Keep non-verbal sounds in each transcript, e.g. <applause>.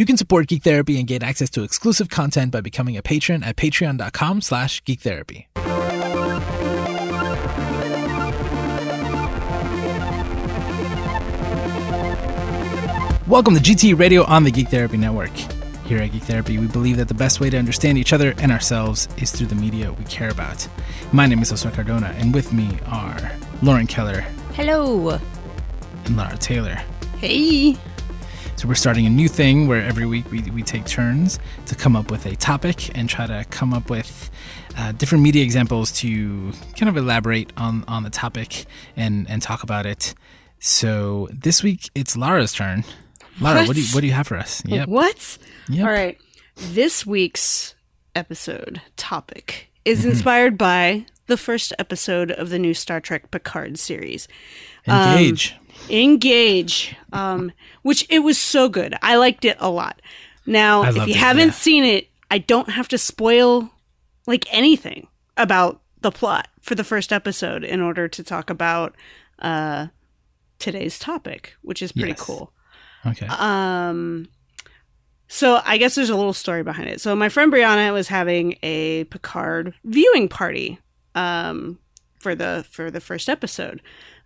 You can support Geek Therapy and gain access to exclusive content by becoming a patron at patreon.com slash geektherapy. Welcome to GT Radio on the Geek Therapy Network. Here at Geek Therapy, we believe that the best way to understand each other and ourselves is through the media we care about. My name is Josue Cardona, and with me are Lauren Keller Hello. and Lara Taylor. Hey. So we're starting a new thing where every week we, we take turns to come up with a topic and try to come up with uh, different media examples to kind of elaborate on, on the topic and, and talk about it. So this week it's Lara's turn. Lara, what, What? do you what do you have for us? Yep. What? Yep. All right. This week's episode topic is Mm-hmm. inspired by the first episode of the new Star Trek Picard series. Engage. Engage, um, which it was so good. I liked it a lot. Now, if you it, haven't yeah. seen it, I don't have to spoil like anything about the plot for the first episode in order to talk about uh, today's topic, which is pretty Yes. cool. okay. Um, so I guess there's a little story behind it. So my friend Brianna was having a Picard viewing party um, for the for the first episode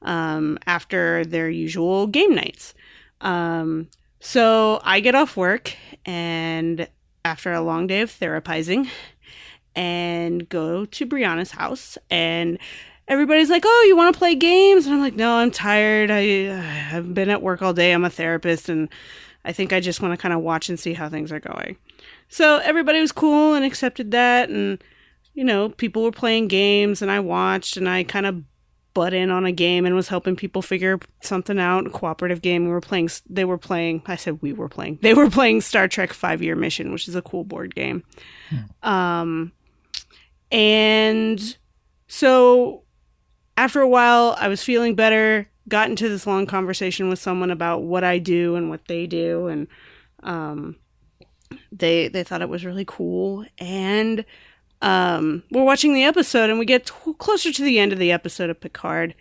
um, after their usual game nights. Um, so I get off work and after a long day of therapizing and go to Brianna's house and everybody's like, "Oh, you want to play games?" And I'm like, "No, I'm tired. I I've been at work all day. I'm a therapist and I think I just want to kind of watch and see how things are going." So everybody was cool and accepted that and you know, people were playing games and I watched and I kind of butt in on a game and was helping people figure something out. A cooperative game we were playing. They were playing. I said we were playing. They were playing Star Trek Five Year Mission, which is a cool board game. Um, and so after a while, I was feeling better. Got into this long conversation with someone about what I do and what they do, and um, they they thought it was really cool. And um, we're watching the episode, and we get t- closer to the end of the episode of Picard,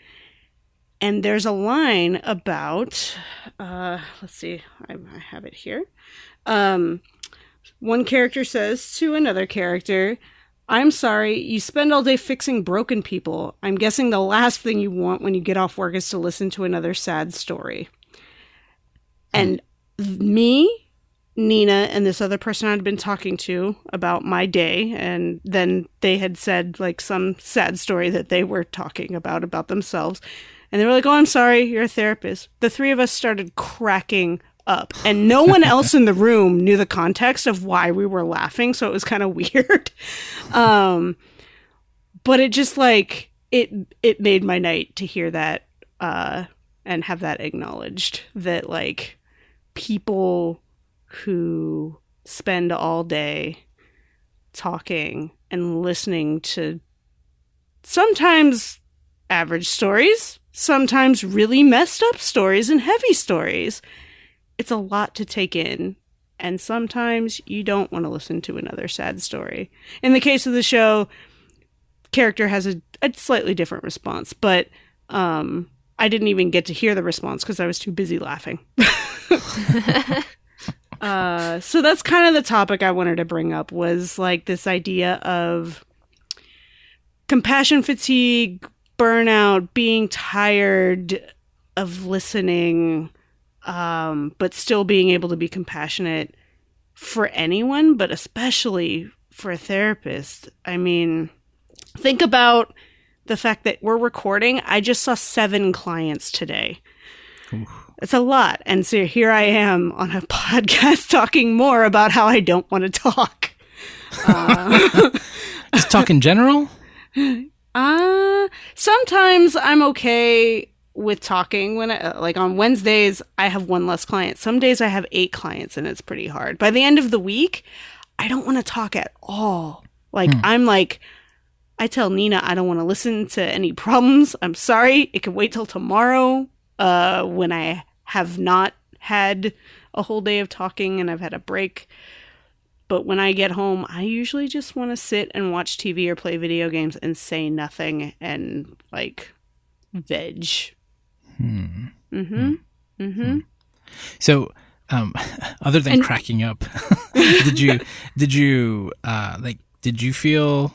and there's a line about uh, let's see, I, I have it here. Um, one character says to another character, I'm sorry, you spend all day fixing broken people. I'm guessing the last thing you want when you get off work is to listen to another sad story. And me, Nina, and this other person I'd been talking to about my day, and then they had said like some sad story that they were talking about about themselves. And they were like, Oh, I'm sorry, you're a therapist. The three of us started cracking up, and no <laughs> one else in the room knew the context of why we were laughing, so it was kind of weird. <laughs> Um, but it just like it it made my night to hear that uh, and have that acknowledged that like people who spend all day talking and listening to sometimes average stories, sometimes really messed up stories and heavy stories. It's a lot to take in. And sometimes you don't want to listen to another sad story. In the case of the show, character has a, a slightly different response, but um, I didn't even get to hear the response because I was too busy laughing. <laughs> <laughs> uh, so that's kind of the topic I wanted to bring up was like this idea of compassion fatigue, burnout, being tired of listening, um, but still being able to be compassionate for anyone, but especially for a therapist. I mean, think about the fact that we're recording. I just saw seven clients today. It's a lot. And so here I am on a <laughs> podcast talking more about how I don't want to talk. <laughs> Just talk in general. Uh, sometimes I'm okay with talking when I, like on Wednesdays I have one less client. Some days I have 8 clients and it's pretty hard. By the end of the week, I don't want to talk at all. Like I'm like I tell Nina I don't want to listen to any problems. I'm sorry. It can wait till tomorrow uh when I have not had a whole day of talking and I've had a break. But when I get home, I usually just want to sit and watch TV or play video games and say nothing and like veg. Hmm. Mm-hmm. Mm-hmm. So, um, <laughs> other than And- cracking up, <laughs> did you did you uh, like did you feel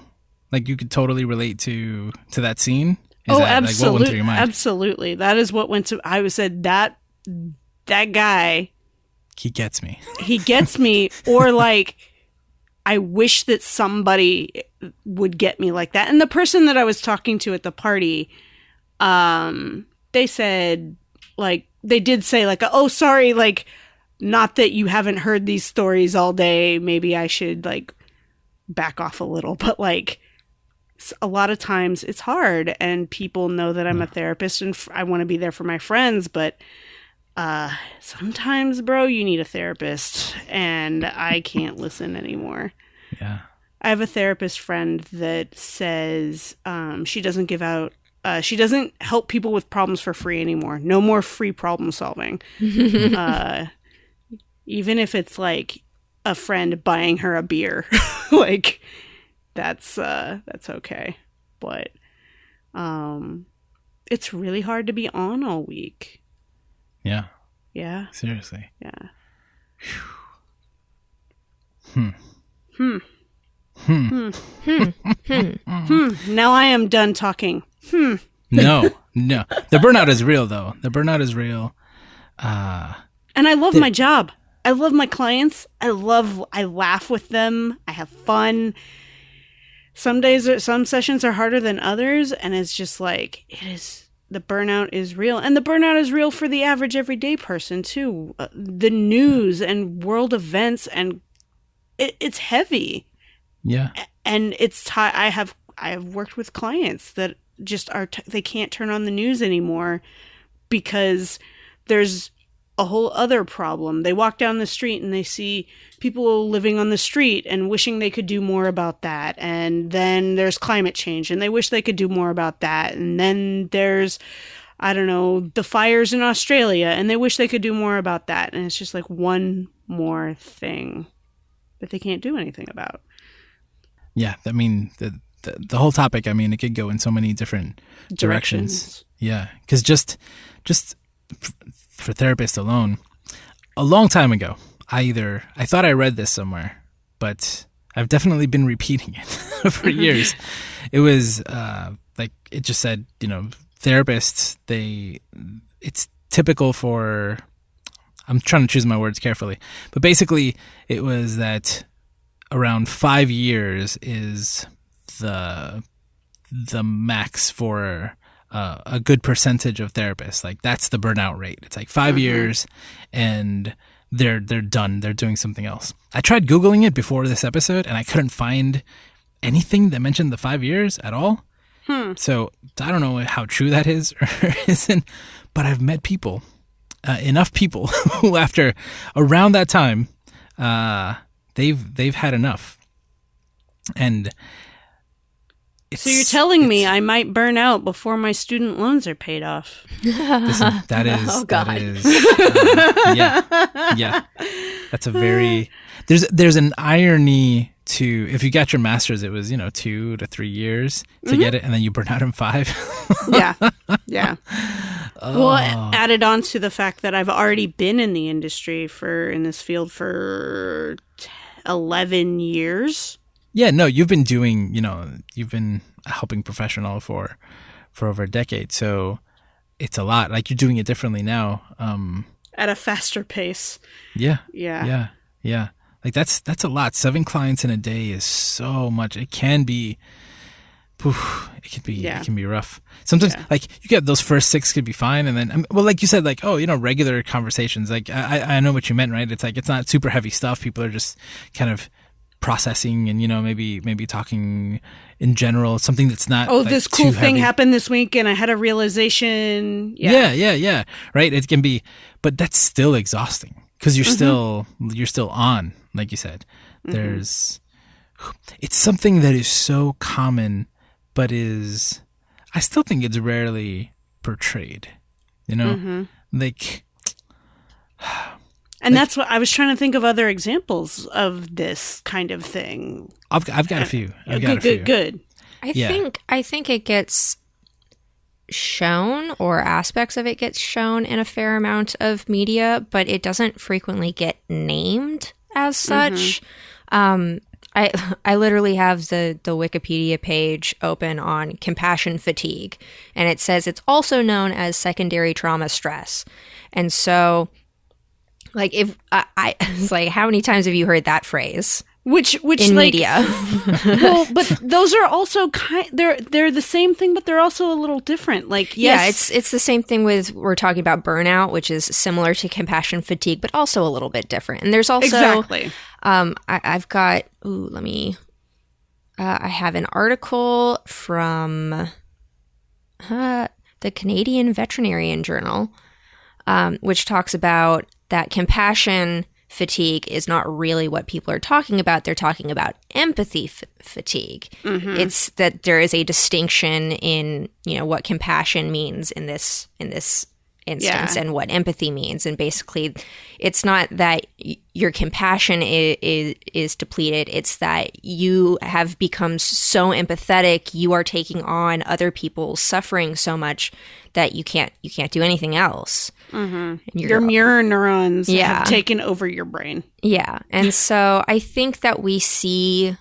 like you could totally relate to to that scene? Is oh, that, like, absolutely, through absolutely. That is what went to. I was said that that guy he gets me. he gets me, or <laughs> like I wish that somebody would get me like that. And the person that I was talking to at the party, um, they said like they did say like, oh, sorry, like not that you haven't heard these stories all day. Maybe I should like back off a little, but like a lot of times it's hard and people know that I'm a therapist and f- I want to be there for my friends, but uh sometimes bro you need a therapist and I can't listen anymore. Yeah. I have a therapist friend that says um, she doesn't give out, uh, she doesn't help people with problems for free anymore. No more free problem solving. <laughs> uh, even if it's like a friend buying her a beer, <laughs> like that's uh, that's okay. But um, it's really hard to be on all week. Yeah. Yeah, Seriously. yeah. Hmm. Hmm. Hmm. Hmm. Hmm. hmm. Now I am done talking. Hmm. No, no. The burnout is real, though. The burnout is real. Uh, And I love my job. I love my clients. I love I laugh with them. I have fun. Some days are, some sessions are harder than others and it's just like it is the burnout is real and the burnout is real for the average everyday person too. Uh, the news and world events and it, it's heavy yeah. and it's ti I have I have worked with clients that just are t- they can't turn on the news anymore because there's a whole other problem. They walk down the street and they see people living on the street and wishing they could do more about that. And then there's climate change and they wish they could do more about that. And then there's I don't know, the fires in Australia and they wish they could do more about that. And it's just like one more thing that they can't do anything about. Yeah. I mean, the, the the whole topic. I mean, it could go in so many different directions. Yeah, because just just for therapists alone, a long time ago, I either I thought I read this somewhere, but I've definitely been repeating it <laughs> for years. It was uh, like it just said, you know, therapists they it's typical for. I'm trying to choose my words carefully, but basically, it was that around five years is the the max for uh, a good percentage of therapists. Like that's the burnout rate. It's like 5 years, and they're they're done. They're doing something else. I tried googling it before this episode, and I couldn't find anything that mentioned the five years at all. So I don't know how true that is <laughs> or isn't, but I've met people, uh, enough people <laughs> who after around that time, uh, they've they've had enough, and it's, So you're telling me I might burn out before my student loans are paid off? Listen, <laughs> that is Oh, that is uh, yeah yeah. That's a very <laughs> there's there's an irony to if you got your master's, it was you know two to three years to Mm-hmm. get it, and then you burn out in five. yeah, yeah. <laughs> Well, Oh. added on to the fact that I've already been in the industry for in this field for t- eleven years. Yeah, no, you've been doing you know you've been a helping professional for for over a decade, so it's a lot. Like you're doing it differently now. Um, At a faster pace. yeah, Yeah. yeah yeah like that's that's a lot seven clients in a day is so much it can be poof, it can be Yeah. it can be rough sometimes Yeah. like you get those first six could be fine and then well like you said like oh you know regular conversations like i I know what you meant right it's like it's not super heavy stuff people are just kind of processing and you know maybe maybe talking in general something that's not Oh, like, this cool thing heavy. happened this week, and I had a realization. Yeah. yeah yeah yeah. Right? It can be but that's still exhausting because you're mm-hmm. still you're still on like you said. Mm-hmm. There's it's something that is so common but is i still think it's rarely portrayed you know? Mm-hmm. Like And that's what I was trying to think of other examples of this kind of thing. i've, I've got a few i've got good, a few good, good. I Yeah. think I think it gets shown or aspects of it gets shown in a fair amount of media, but it doesn't frequently get named as such. Um, I I literally have the the Wikipedia page open on compassion fatigue, and it says it's also known as secondary trauma stress, and so. Like if I, I <laughs> it's like how many times have you heard that phrase Which which in like media? <laughs> well, but those are also kind. They're they're the same thing, but they're also a little different. Like yes, Yeah, it's it's the same thing with we're talking about burnout, which is similar to compassion fatigue, but also a little bit different. And there's also exactly. um I, I've got ooh, let me uh, I have an article from uh, the Canadian Veterinarian Journal, um, which talks about that compassion fatigue is not really what people are talking about. They're talking about empathy f- fatigue. Mm-hmm. It's that there is a distinction in you know what compassion means in this in this instance Yeah. and what empathy means and basically it's not that y- your compassion is, is is depleted it's that you have become so empathetic you are taking on other people's suffering so much that you can't you can't do anything else and you're- Your mirror neurons Yeah. have taken over your brain. yeah. And so I think that we see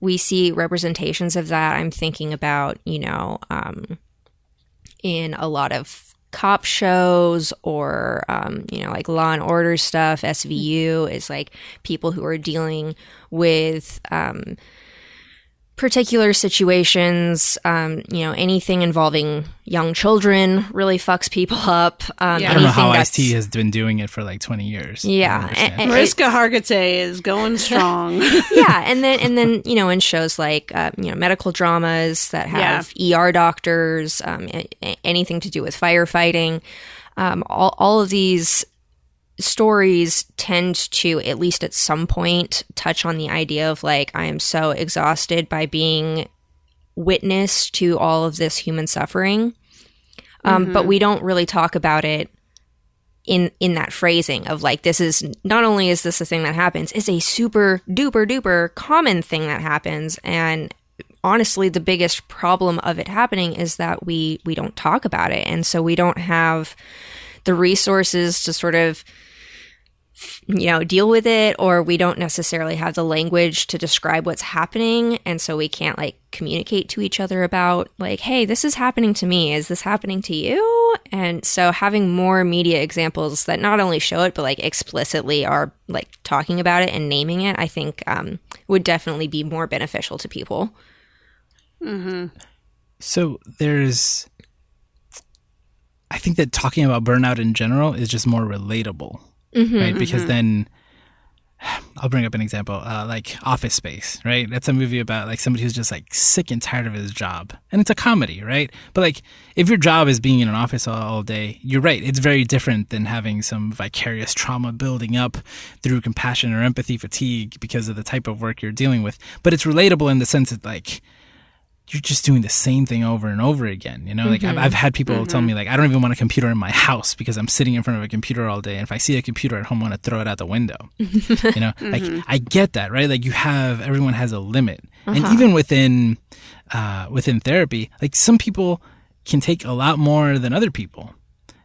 we see representations of that. I'm thinking about, you know, um, in a lot of cop shows or um, you know, like law and order stuff, SVU is like people who are dealing with um particular situations, um, you know, anything involving young children really fucks people up. Um, Yeah. I don't know how that's- Ice T has been doing it for like 20 years. Yeah, and- and- Mariska Hargitay is going <laughs> strong. yeah, and then and then you know in shows like uh, you know medical dramas that have ER doctors, um, a- a- anything to do with firefighting, um, all all of these stories tend to at least at some point touch on the idea of like I am so exhausted by being witness to all of this human suffering, um, but we don't really talk about it in in that phrasing of like this is not only is this a thing that happens it's a super duper duper common thing that happens. And honestly the biggest problem of it happening is that we we don't talk about it. And so we don't have the resources to sort of you know deal with it or we don't necessarily have the language to describe what's happening. And so we can't like communicate to each other about like hey this is happening to me. Is this happening to you? And so having more media examples that not only show it but like explicitly are like talking about it and naming it i think um, would definitely be more beneficial to people. So there's, I think that talking about burnout in general is just more relatable, right? Because then, <sighs> I'll bring up an example, uh, like Office Space, right? That's a movie about like somebody who's just like sick and tired of his job, and it's a comedy, right? But like, if your job is being in an office all, all day, you're right. It's very different than having some vicarious trauma building up through compassion or empathy fatigue because of the type of work you're dealing with. But it's relatable in the sense that like you're just doing the same thing over and over again. You know, like I've, I've had people tell me like, I don't even want a computer in my house because I'm sitting in front of a computer all day. And if I see a computer at home, I want to throw it out the window. you know, <laughs> like I get that, right? Like you have, everyone has a limit. And even within, uh, within therapy, like some people can take a lot more than other people,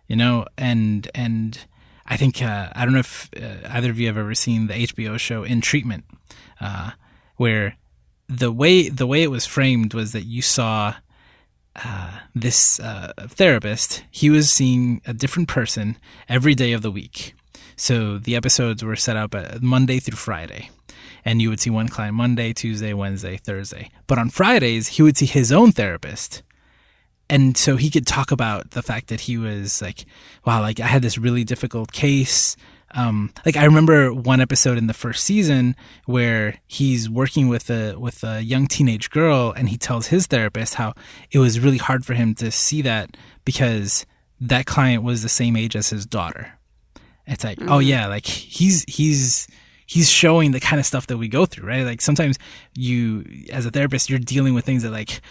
you know, and, and I think, uh, I don't know if uh, either of you have ever seen the HBO show In Treatment, uh, where the way the way it was framed was that you saw uh, this uh, therapist. He was seeing a different person every day of the week. So the episodes were set up Monday through Friday, and you would see one client Monday, Tuesday, Wednesday, Thursday. But on Fridays, he would see his own therapist. And so he could talk about the fact that he was like, wow, like I had this really difficult case um, like I remember one episode in the first season where he's working with a with a young teenage girl, and he tells his therapist how it was really hard for him to see that because that client was the same age as his daughter. It's like, oh yeah, like he's he's he's showing the kind of stuff that we go through, right? Like sometimes you, as a therapist, you're dealing with things that like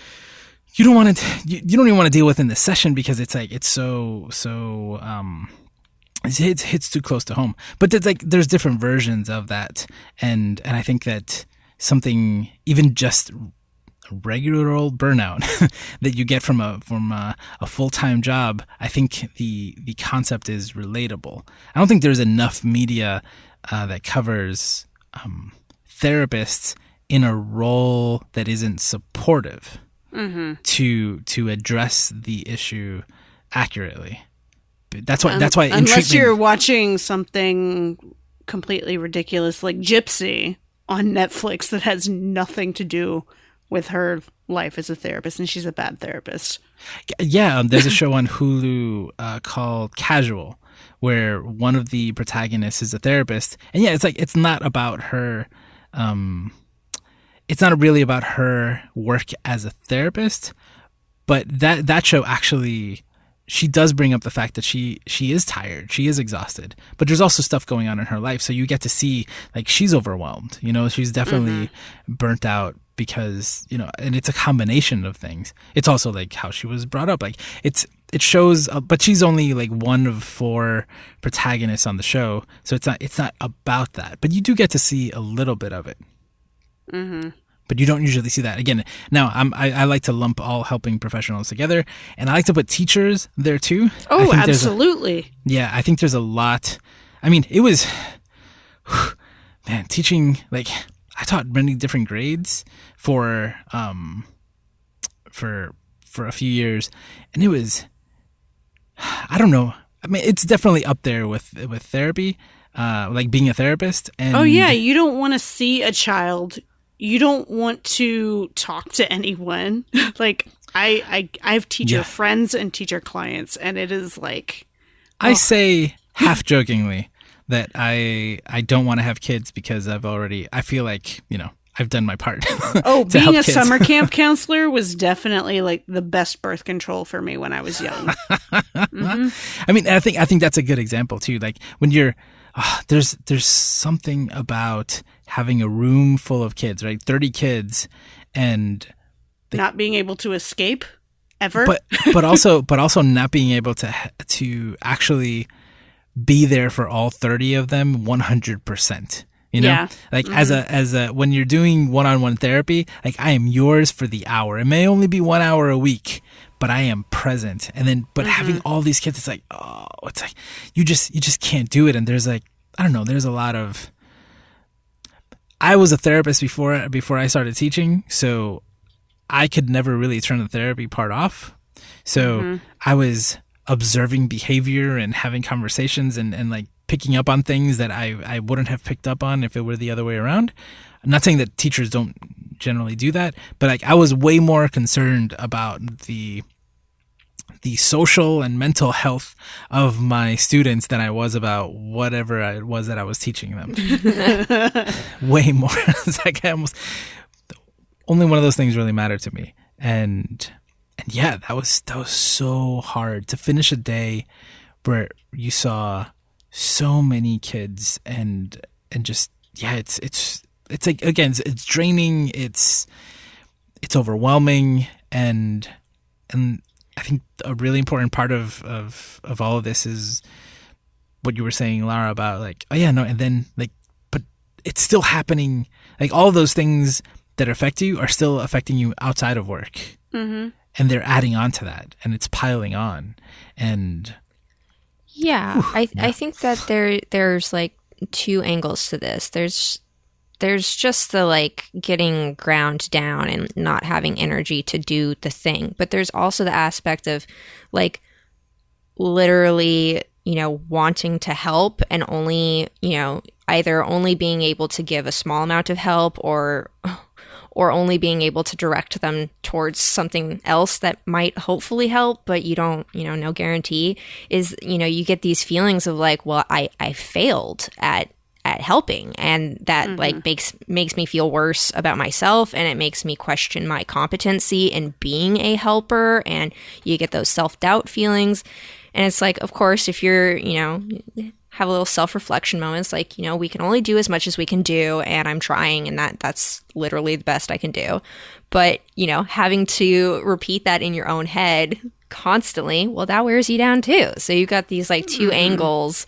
you don't want to you, you don't even want to deal with in the session because it's like it's so so um it hits hits too close to home. But there's like there's different versions of that, and and I think that something even just regular old burnout <laughs> that you get from a from a, a full time job, I think the the concept is relatable. I don't think there's enough media uh, that covers um, therapists in a role that isn't supportive mm-hmm. to to address the issue accurately. That's why. Um, that's why. Unless you're watching something completely ridiculous like Gypsy on Netflix that has nothing to do with her life as a therapist, and she's a bad therapist. Yeah, um, there's a <laughs> show on Hulu uh, called Casual, where one of the protagonists is a therapist, and yeah, it's like it's not about her. Um, it's not really about her work as a therapist, but that that show actually she does bring up the fact that she she is tired. She is exhausted but there's also stuff going on in her life. So you get to see like she's overwhelmed you know she's definitely mm-hmm. burnt out because you know and it's a combination of things. It's also like how she was brought up. Like it's it shows uh, but she's only like one of four protagonists on the show. So it's not it's not about that but you do get to see a little bit of it. Mm-hmm but you don't usually see that. Again, now I'm, I, I, like to lump all helping professionals together, and I like to put teachers there too. Oh, absolutely. A, yeah, I think there's a lot. I mean, it was, <sighs> man, teaching like I taught many different grades for um for for a few years, and it was, <sighs> I don't know. I mean, it's definitely up there with with therapy. Uh, like being a therapist and oh yeah you don't want to see a child you don't want to talk to anyone. <laughs> like I, I, I have teacher yeah. friends and teacher clients, and it is like I oh. say <laughs> half jokingly that I I don't want to have kids because I've already I feel like you know I've done my part. <laughs> oh, being a summer camp counselor was definitely like the best birth control for me when I was young. mm-hmm. I mean, I think I think that's a good example too. Like when you're uh, there's there's something about having a room full of kids, right? 30 kids and they, not being able to escape ever. But but also <laughs> but also not being able to to actually be there for all 30 of them 100%. You know? Yeah. Like mm-hmm. as a as a when you're doing one-on-one therapy, like I am yours for the hour. It may only be 1 hour a week, but I am present. And then but mm-hmm. having all these kids it's like, oh, it's like you just you just can't do it and there's like I don't know, there's a lot of I was a therapist before before I started teaching, so I could never really turn the therapy part off. So mm-hmm. I was observing behavior and having conversations and, and like picking up on things that I, I wouldn't have picked up on if it were the other way around. I'm not saying that teachers don't generally do that, but like I was way more concerned about the the social and mental health of my students than I was about whatever it was that I was teaching them. <laughs> Way more. <laughs> it's like I almost only one of those things really mattered to me. And and yeah, that was that was so hard to finish a day where you saw so many kids and and just yeah, it's it's it's like again, it's, it's draining, it's it's overwhelming and and I think a really important part of, of, of all of this is what you were saying, Lara, about like, oh yeah, no, and then like, but it's still happening. Like all those things that affect you are still affecting you outside of work, mm-hmm. and they're adding on to that, and it's piling on, and yeah, whew, I yeah. I think that there there's like two angles to this. There's there's just the like getting ground down and not having energy to do the thing. But there's also the aspect of like literally, you know, wanting to help and only, you know, either only being able to give a small amount of help or or only being able to direct them towards something else that might hopefully help but you don't you know no guarantee is you know you get these feelings of like well i i failed at at helping and that mm-hmm. like makes makes me feel worse about myself and it makes me question my competency in being a helper and you get those self-doubt feelings and it's like of course if you're you know have a little self-reflection moments like you know we can only do as much as we can do and i'm trying and that that's literally the best i can do but you know having to repeat that in your own head constantly well that wears you down too so you've got these like 2 mm-hmm. angles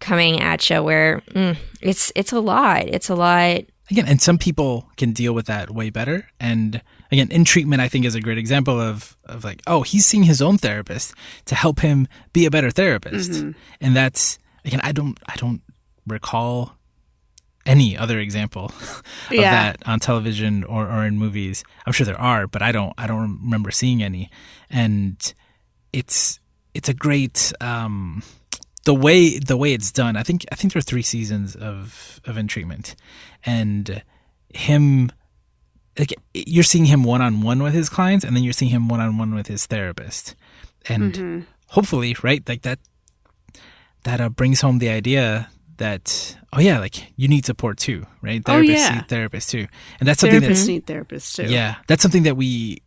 coming at you where mm, it's it's a lot. It's a lot. Again, and some people can deal with that way better, and again in treatment i think is a great example of of like oh he's seeing his own therapist to help him be a better therapist Mm-hmm. and that's again i don't i don't recall any other example <laughs> of Yeah. that on television or, or in movies i'm sure there are but i don't i don't remember seeing any and it's it's a great um the way the way it's done i think i think there are three seasons of of in treatment. And him like you're seeing him one on one with his clients and then you're seeing him one on one with his therapist. And hopefully right like that that uh, brings home the idea that oh yeah like you need support too right? Oh, yeah. need therapists too. And that's something Therapists that's need therapists too. yeah. That's something that we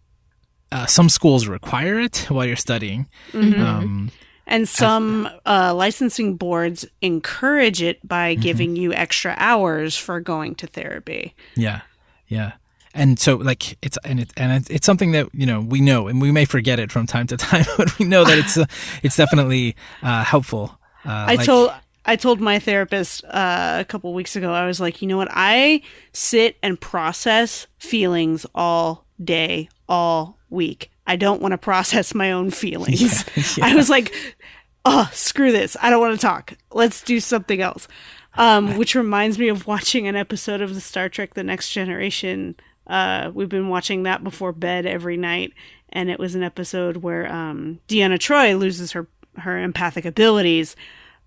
uh, some schools require it while you're studying. Mm-hmm. um And some uh, licensing boards encourage it by Mm-hmm. giving you extra hours for going to therapy. Yeah, yeah. And so, like, it's and it and it's, something that you know we know, and we may forget it from time to <laughs> time, but we know that it's uh, <laughs> it's definitely uh, helpful. Uh, I like- told I told my therapist uh, a couple weeks ago. I was like, you know what? I sit and process feelings all day, all week. I don't want to process my own <laughs> feelings. I was like, oh, screw this. I don't want to talk. Let's do something else. Um, which reminds me of watching an episode of the Star Trek: The Next Generation. Uh, we've been watching that before bed every night, and it was an episode where um, Deanna Troi loses her her empathic abilities,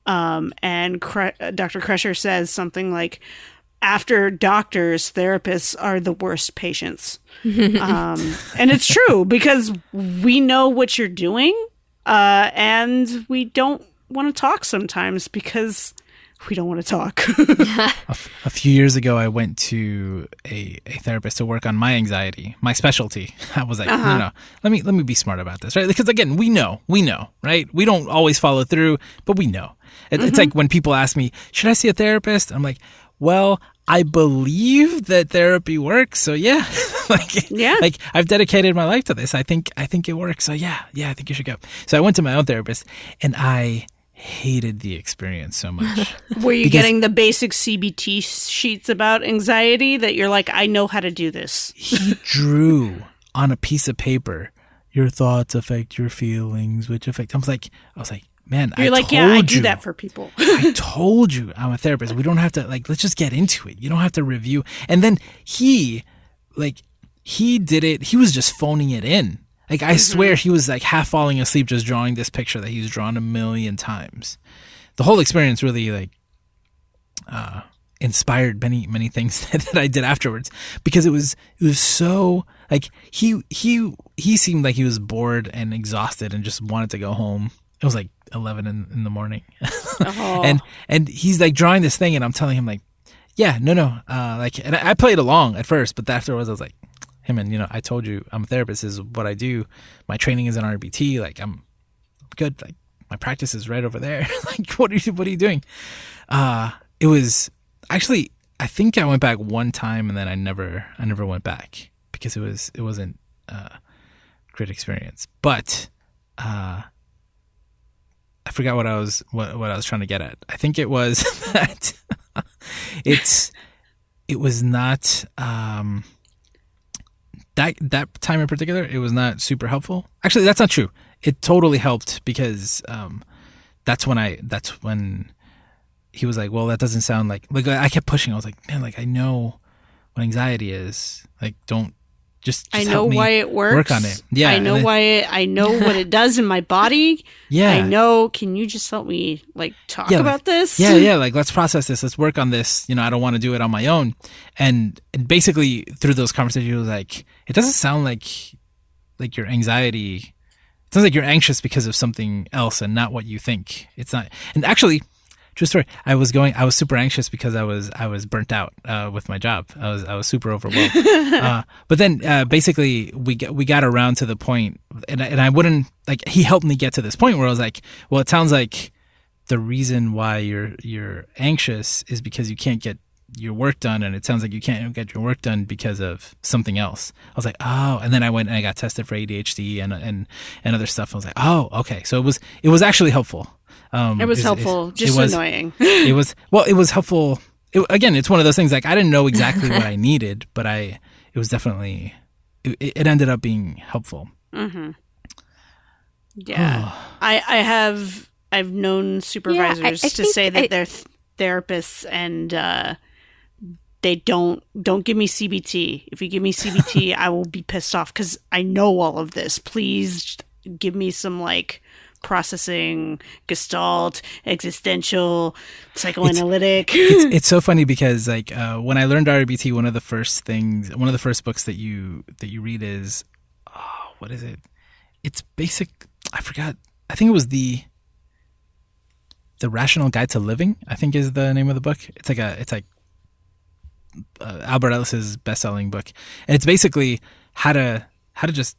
um, and Cre- uh, Dr. Crusher says something like, "After doctors, therapists are the worst patients," <laughs> um, and it's true because we know what you're doing, uh, and we don't want to talk sometimes because we don't want to talk. <laughs> a few years ago, I went to a, a therapist to work on my anxiety, my specialty. <laughs> I was like, no, no, let me let me be smart about this, right? Because again, we know, we know, right? We don't always follow through, but we know. It, It's like when people ask me, should I see a therapist? I'm like, well, I believe that therapy works, so yeah, <laughs> like Yeah. like I've dedicated my life to this. I think I think it works, so yeah, yeah, I think you should go. So I went to my own therapist, and I hated the experience so much. <laughs> Were you Because- getting the basic CBT sheets about anxiety that you're like, I know how to do this? he drew on a piece of paper your thoughts affect your feelings which affect i was like i was like man You're I like, told yeah, I do you, that for people. <laughs> i told you i'm a therapist. We don't have to like let's just get into it. You don't have to review. And then he like he did it. He was just phoning it in. Like i swear he was like half falling asleep just drawing this picture that he's drawn a million times. The whole experience really like uh inspired many many things <laughs> that, that I did afterwards because it was it was so like he he he seemed like he was bored and exhausted and just wanted to go home. It was like eleven in, in the morning, <laughs> Oh. and and he's like drawing this thing and I'm telling him like, yeah, no, no, uh, like and I, I played along at first, but afterwards I was like, hey and you know, I told you I'm a therapist. Is what I do. My training is in REBT. Like I'm good. Like my practice is right over there. <laughs> like what are you what are you doing? Uh it was actually I think I went back one time and then I never I never went back because it was it wasn't a great experience. But uh I forgot what I was what, what I was trying to get at. I think it was <laughs> that it's it was not um that that time in particular it was not super helpful. Actually that's not true. It totally helped because um that's when I that's when he was like, "Well, that doesn't sound like like I kept pushing. I was like, "Man, like I know what anxiety is. Like don't just, I know why it works. Work on it. Yeah, I know then- why it, I know <laughs> what it does in my body. <laughs> Yeah, I know. Can you just help me like talk Yeah, like- about this? yeah, <laughs> yeah. Like let's process this. Let's work on this. You know, I don't want to do it on my own. And, and basically through those conversations, like, it doesn't sound like like your anxiety. It sounds like you're anxious because of something else and not what you think. It's not. And actually, true story. I was going. I was super anxious because I was I was burnt out uh, with my job. I was I was super overwhelmed. <laughs> uh, but then uh, basically we got, we got around to the point, and I, and I wouldn't like he helped me get to this point where I was like, well, it sounds like the reason why you're you're anxious is because you can't get your work done and it sounds like you can't get your work done because of something else. I was like, "Oh." And then I went and I got tested for ADHD and and and other stuff. I was like, "Oh, okay." So it was it was actually helpful. Um It was it's- helpful. it's- just it was, annoying. <laughs> it was well, it was helpful. It, again, it's one of those things like I didn't know exactly what I <laughs> needed, but I it was definitely it, it ended up being helpful. Mm-hmm. Yeah, <sighs> I I have I've known supervisors yeah, I, I to say that I, they're th- therapists and uh, they don't don't give me CBT. If you give me CBT, <laughs> I will be pissed off because I know all of this. Please give me some like processing, gestalt, existential, psychoanalytic. It's, <laughs> it's, it's so funny because like uh, when I learned REBT, one of the first things, one of the first books that you that you read is, oh, what is it? It's basic. I forgot. I think it was the the Rational Guide to Living. I think is the name of the book. It's like a. It's like uh, Albert Ellis's best-selling book, and it's basically how to how to just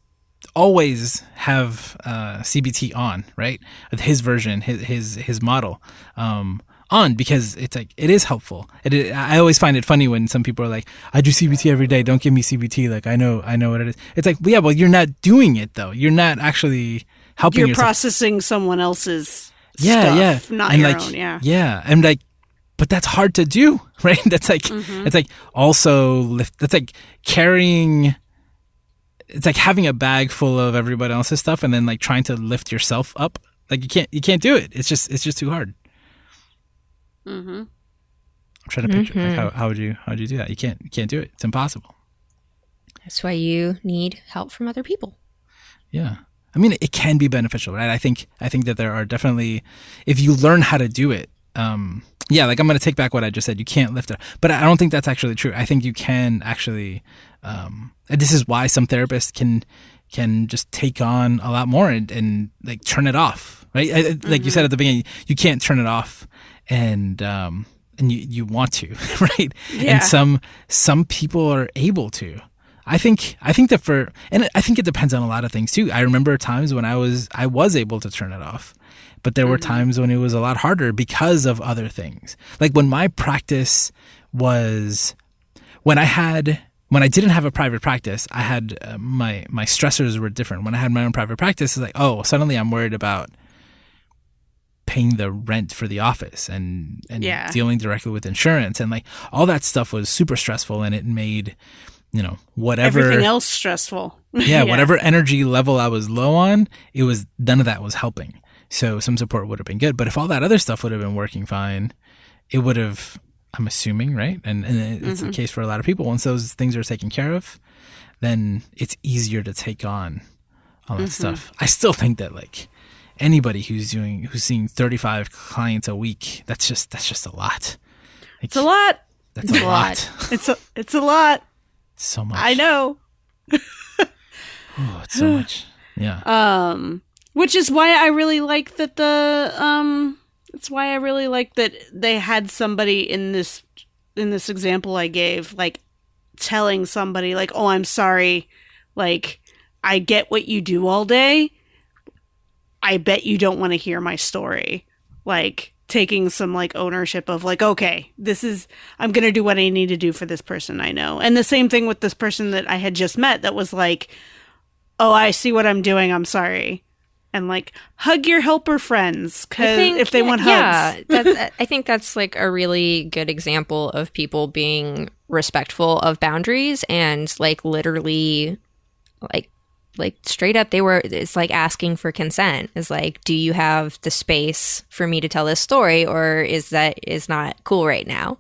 always have uh, CBT on, right? His version, his his his model um, on because it's like it is helpful. It, it, I always find it funny when some people are like, "I do CBT every day. Don't give me CBT." Like I know I know what it is. It's like, yeah, well, you're not doing it though. You're not actually helping. You're yourself. processing someone else's. Yeah, stuff, yeah, not and your like, own. Yeah, yeah, and like but that's hard to do, <laughs> right? That's like mm-hmm. it's like also lift. That's like carrying it's like having a bag full of everybody else's stuff and then like trying to lift yourself up. Like you can't you can't do it. It's just it's just too hard. Mm-hmm. I'm trying to picture mm-hmm. like how how would you how would you do that? You can't you can't do it. It's impossible. That's why you need help from other people. Yeah. I mean it can be beneficial, right? I think I think that there are definitely if you learn how to do it, um yeah, like I'm going to take back what I just said. You can't lift it, but I don't think that's actually true. I think you can actually. Um, this is why some therapists can can just take on a lot more and, and like turn it off, right? I, mm-hmm. Like you said mm-hmm. at the beginning, you can't turn it off, and um, and you you want to, <laughs> right? Yeah. And some some people are able to. I think I think that for and I think it depends on a lot of things too. I remember times when I was I was able to turn it off but there mm-hmm. were times when it was a lot harder because of other things. Like when my practice was, when I had, when I didn't have a private practice, I had uh, my my stressors were different. When I had my own private practice, it's like, oh, suddenly I'm worried about paying the rent for the office and and yeah. dealing directly with insurance and like all that stuff was super stressful and it made you know whatever everything else stressful <laughs> yeah, yeah, whatever energy level i was low on it was none of that was helping so some support would have been good. But if all that other stuff would have been working fine, it would have, I'm assuming, right? And, and it's mm-hmm. the case for a lot of people. Once those things are taken care of, then it's easier to take on all that mm-hmm. stuff. I still think that like anybody who's doing, who's seeing 35 clients a week, that's just, that's just a lot. Like, it's a lot. That's a lot. it's a, it's a lot. So much. I know. <laughs> oh, it's so much. Yeah. <sighs> Um, which is why I really like that the um it's why I really like that they had somebody in this in this example I gave like telling somebody like, "Oh, I'm sorry. Like I get what you do all day. I bet you don't want to hear my story." Like taking some like ownership of like, "Okay, this is I'm going to do what I need to do for this person I know." And the same thing with this person that I had just met that was like, "Oh, I see what I'm doing. I'm sorry." And like hug your helper friends because if they want yeah, hugs. Yeah, <laughs> I think that's like a really good example of people being respectful of boundaries and like literally like like straight up they were it's like asking for consent is like do you have the space for me to tell this story or is that is not cool right now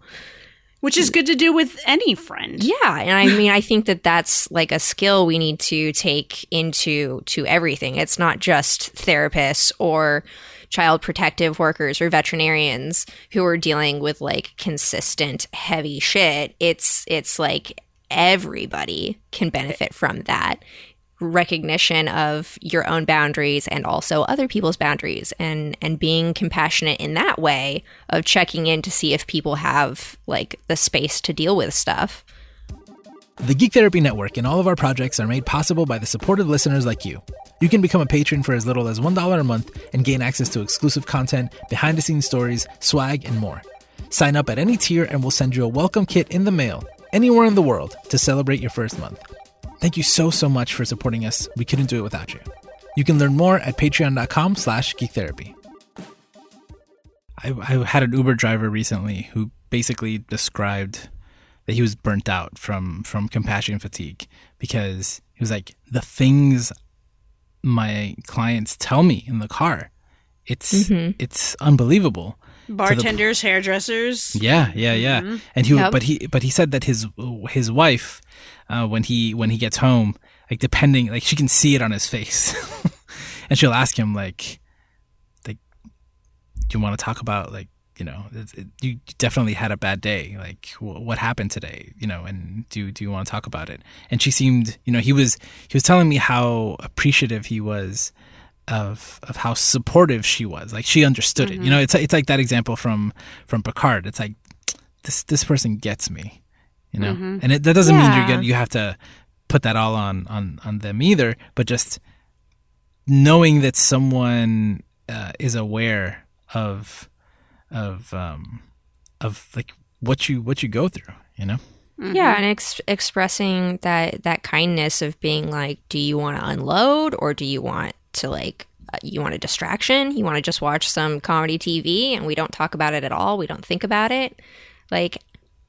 which is good to do with any friend. Yeah, and I mean I think that that's like a skill we need to take into to everything. It's not just therapists or child protective workers or veterinarians who are dealing with like consistent heavy shit. It's it's like everybody can benefit from that recognition of your own boundaries and also other people's boundaries and and being compassionate in that way of checking in to see if people have like the space to deal with stuff. The Geek Therapy Network and all of our projects are made possible by the supportive listeners like you. You can become a patron for as little as $1 a month and gain access to exclusive content, behind the scenes stories, swag, and more. Sign up at any tier and we'll send you a welcome kit in the mail anywhere in the world to celebrate your first month. Thank you so, so much for supporting us. We couldn't do it without you. You can learn more at patreon.com slash geektherapy. I, I had an Uber driver recently who basically described that he was burnt out from from compassion fatigue because he was like the things my clients tell me in the car it's mm-hmm. it's unbelievable bartenders the, hairdressers yeah yeah yeah mm-hmm. and he yep. but he but he said that his his wife uh, when he when he gets home like depending like she can see it on his face. <laughs> And she'll ask him like like do you want to talk about like you know it, you definitely had a bad day. Like what happened today? You know and do do you want to talk about it? And she seemed you know he was he was telling me how appreciative he was of of how supportive she was. Like she understood mm-hmm. it. You know mm-hmm. it's it's like that example from from Picard. It's like this this person gets me you know mm-hmm. and it, that doesn't yeah. mean you're gonna you have to put that all on on on them either but just knowing that someone uh, is aware of of um of like what you what you go through you know mm-hmm. yeah and ex- expressing that that kindness of being like do you want to unload or do you want to like uh, you want a distraction you want to just watch some comedy tv and we don't talk about it at all we don't think about it like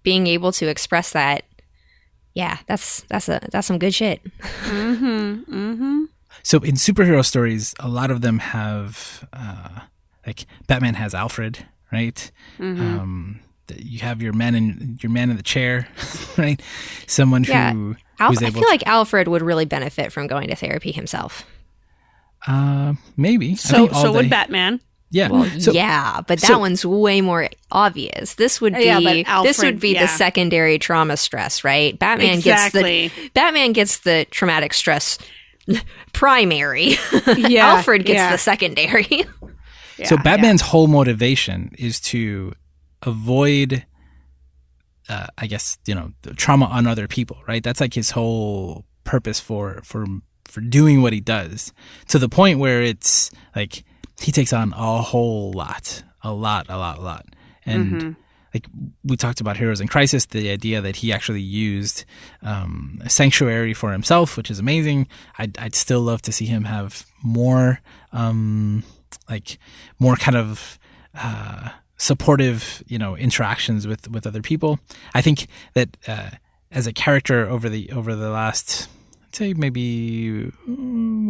being able to express that yeah that's that's a that's some good shit mm-hmm mm-hmm so in superhero stories a lot of them have uh like batman has alfred right? Mm-hmm. Um, you have your man in your man in the chair, <laughs> right? Someone yeah. who Al- I feel to, like Alfred would really benefit from going to therapy himself. Uh, maybe. So so day, would Batman. Yeah. Well, so, yeah, but that so, one's way more obvious. This would be yeah, Alfred, this would be yeah. the secondary trauma stress, right? Batman exactly. gets the Batman gets the traumatic stress primary. <laughs> Yeah, Alfred gets the secondary. <laughs> Yeah, so Batman's yeah. whole motivation is to avoid, uh, I guess you know, trauma on other people, right? That's like his whole purpose for for for doing what he does. To the point where it's like he takes on a whole lot, a lot, a lot, a lot, and. Mm-hmm. Like we talked about Heroes in Crisis, the idea that he actually used um, sanctuary for himself, which is amazing. I'd, I'd still love to see him have more um, like more kind of uh, supportive, you know, interactions with with other people. I think that uh, as a character over the over the last I'd say maybe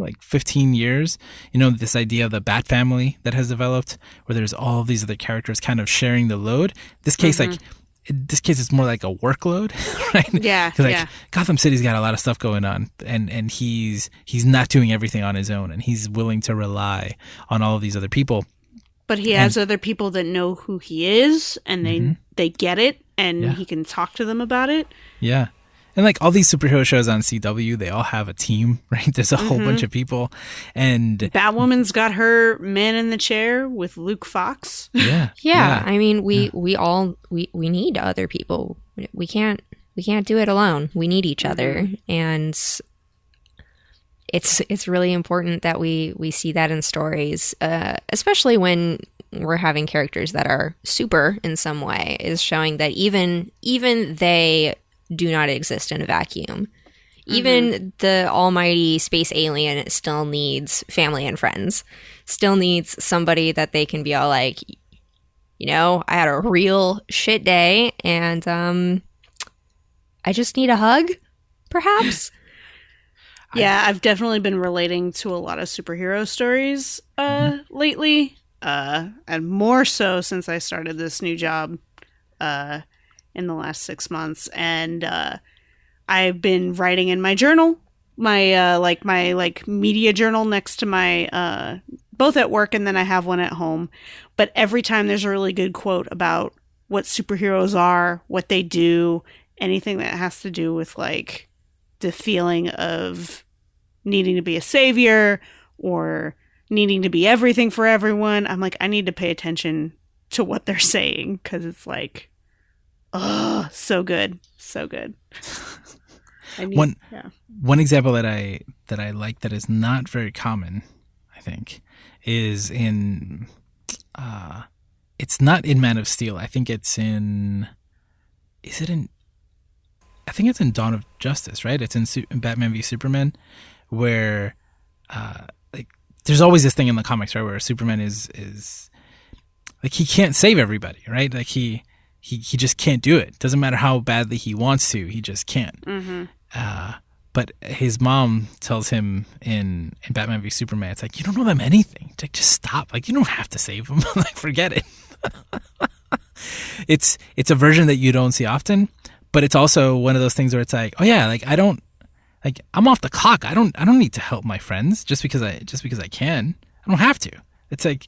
like 15 years, you know, this idea of the Bat family that has developed, where there's all of these other characters kind of sharing the load. This case, mm-hmm. like this case it's more like a workload <laughs> right yeah like yeah. gotham city's got a lot of stuff going on and and he's he's not doing everything on his own and he's willing to rely on all of these other people but he has and, other people that know who he is and they mm-hmm. they get it and yeah. he can talk to them about it yeah and like all these superhero shows on CW, they all have a team, <laughs> right? There's a mm-hmm. whole bunch of people, and Batwoman's got her man in the chair with Luke Fox. Yeah, <laughs> yeah. yeah. I mean, we yeah. we all we we need other people. We can't we can't do it alone. We need each other, and it's it's really important that we we see that in stories, uh, especially when we're having characters that are super in some way is showing that even even they do not exist in a vacuum. Mm-hmm. Even the almighty space alien still needs family and friends, still needs somebody that they can be all like, you know, I had a real shit day and um I just need a hug, perhaps. <laughs> yeah, I've definitely been relating to a lot of superhero stories uh mm-hmm. lately. Uh and more so since I started this new job. Uh in the last six months, and uh, I've been writing in my journal, my uh, like my like media journal next to my uh, both at work and then I have one at home. But every time there's a really good quote about what superheroes are, what they do, anything that has to do with like the feeling of needing to be a savior or needing to be everything for everyone. I'm like, I need to pay attention to what they're <laughs> saying because it's like Oh, so good, so good. <laughs> Need, one yeah. one example that I that I like that is not very common, I think, is in uh it's not in Man of Steel. I think it's in is it in I think it's in Dawn of Justice, right? It's in, Su- in Batman v Superman where uh like there's always this thing in the comics, right, where Superman is is like he can't save everybody, right? Like he he he just can't do it. Doesn't matter how badly he wants to, he just can't. Mm-hmm. Uh, but his mom tells him in in Batman v Superman, it's like you don't know them anything. It's like just stop. Like you don't have to save them. <laughs> like forget it. <laughs> it's it's a version that you don't see often, but it's also one of those things where it's like, oh yeah, like I don't like I'm off the clock. I don't I don't need to help my friends just because I just because I can. I don't have to. It's like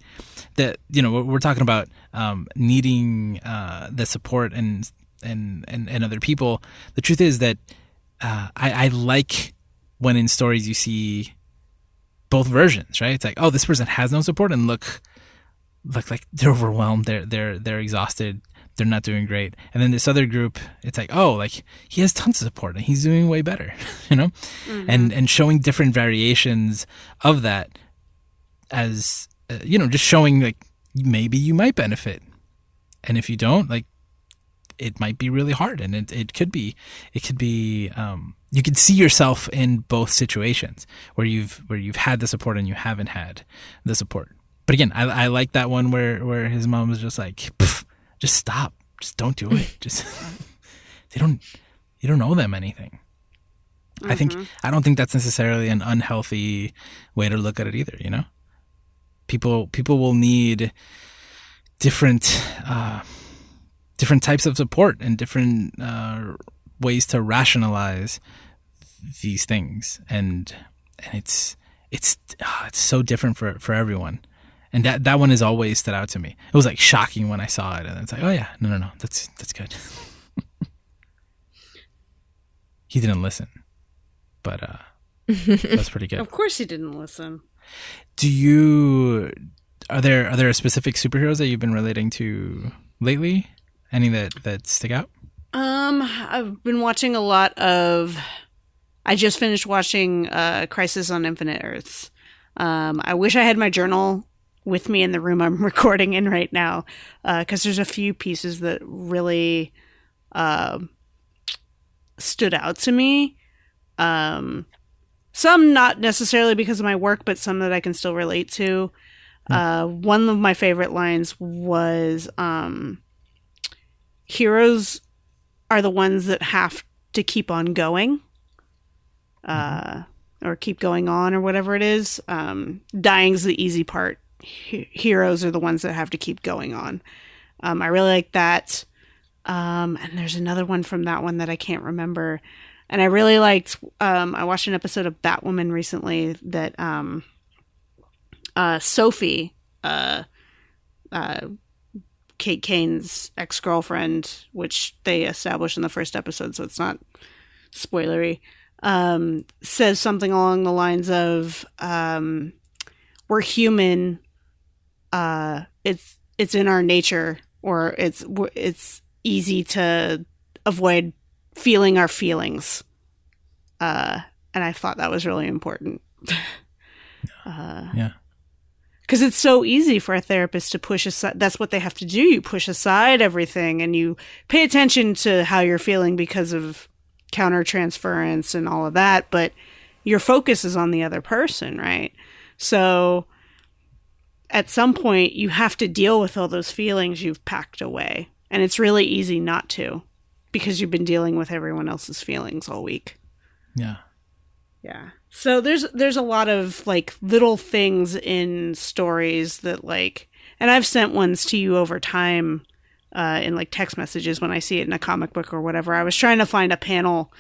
that you know we're talking about um, needing uh, the support and, and and and other people. The truth is that uh, I, I like when in stories you see both versions, right? It's like, oh, this person has no support, and look, look like they're overwhelmed, they're they're they're exhausted, they're not doing great. And then this other group, it's like, oh, like he has tons of support and he's doing way better, <laughs> you know, mm-hmm. and and showing different variations of that as uh, you know, just showing like maybe you might benefit, and if you don't, like it might be really hard. And it, it could be it could be um, you could see yourself in both situations where you've where you've had the support and you haven't had the support. But again i, I like that one where where his mom was just like just stop. Just don't do it. <laughs> Just <laughs> they don't you don't owe them anything. Mm-hmm. i think mm-hmm. i don't think that's necessarily an unhealthy way to look at it either you know people people will need different uh, different types of support and different uh, ways to rationalize these things. And and it's it's oh, it's so different for for everyone. And that that one has always stood out to me. It was like shocking when i saw it. And it's like oh yeah no no no that's that's good. <laughs> He didn't listen. But uh <laughs> that's pretty good. Of course he didn't listen do you are there are there specific superheroes that you've been relating to lately any that that stick out? Um, I've been watching a lot of. I just finished watching uh, Crisis on Infinite Earths. Um, I wish I had my journal with me in the room I'm <laughs> recording in right now, because uh, there's a few pieces that really uh, stood out to me. Um, some not necessarily because of my work, but some that I can still relate to. Hmm. Uh, one of my favorite lines was um, heroes are the ones that have to keep on going uh, or keep going on or whatever it is. Um, dying's the easy part. H- heroes are the ones that have to keep going on. Um, i really like that. Um, and there's another one from that one that i can't remember and i really liked um, i watched an episode of batwoman recently that um, uh, sophie uh, uh, Kate Kane's ex girlfriend, which they established in the first episode, so it's not spoilery, um, says something along the lines of, um, "We're human. Uh, it's it's in our nature, or it's it's easy to avoid feeling our feelings." Uh, and I thought that was really important. uh, yeah. because it's so easy for a therapist to push aside that's what they have to do. You push aside everything and you pay attention to how you're feeling because of countertransference and all of that but your focus is on the other person right? So at some point you have to deal with all those feelings you've packed away and it's really easy not to because you've been dealing with everyone else's feelings all week yeah yeah so there's there's a lot of like little things in stories that like and I've sent ones to you over time uh, in like text messages when I see it in a comic book or whatever. I was trying to find a panel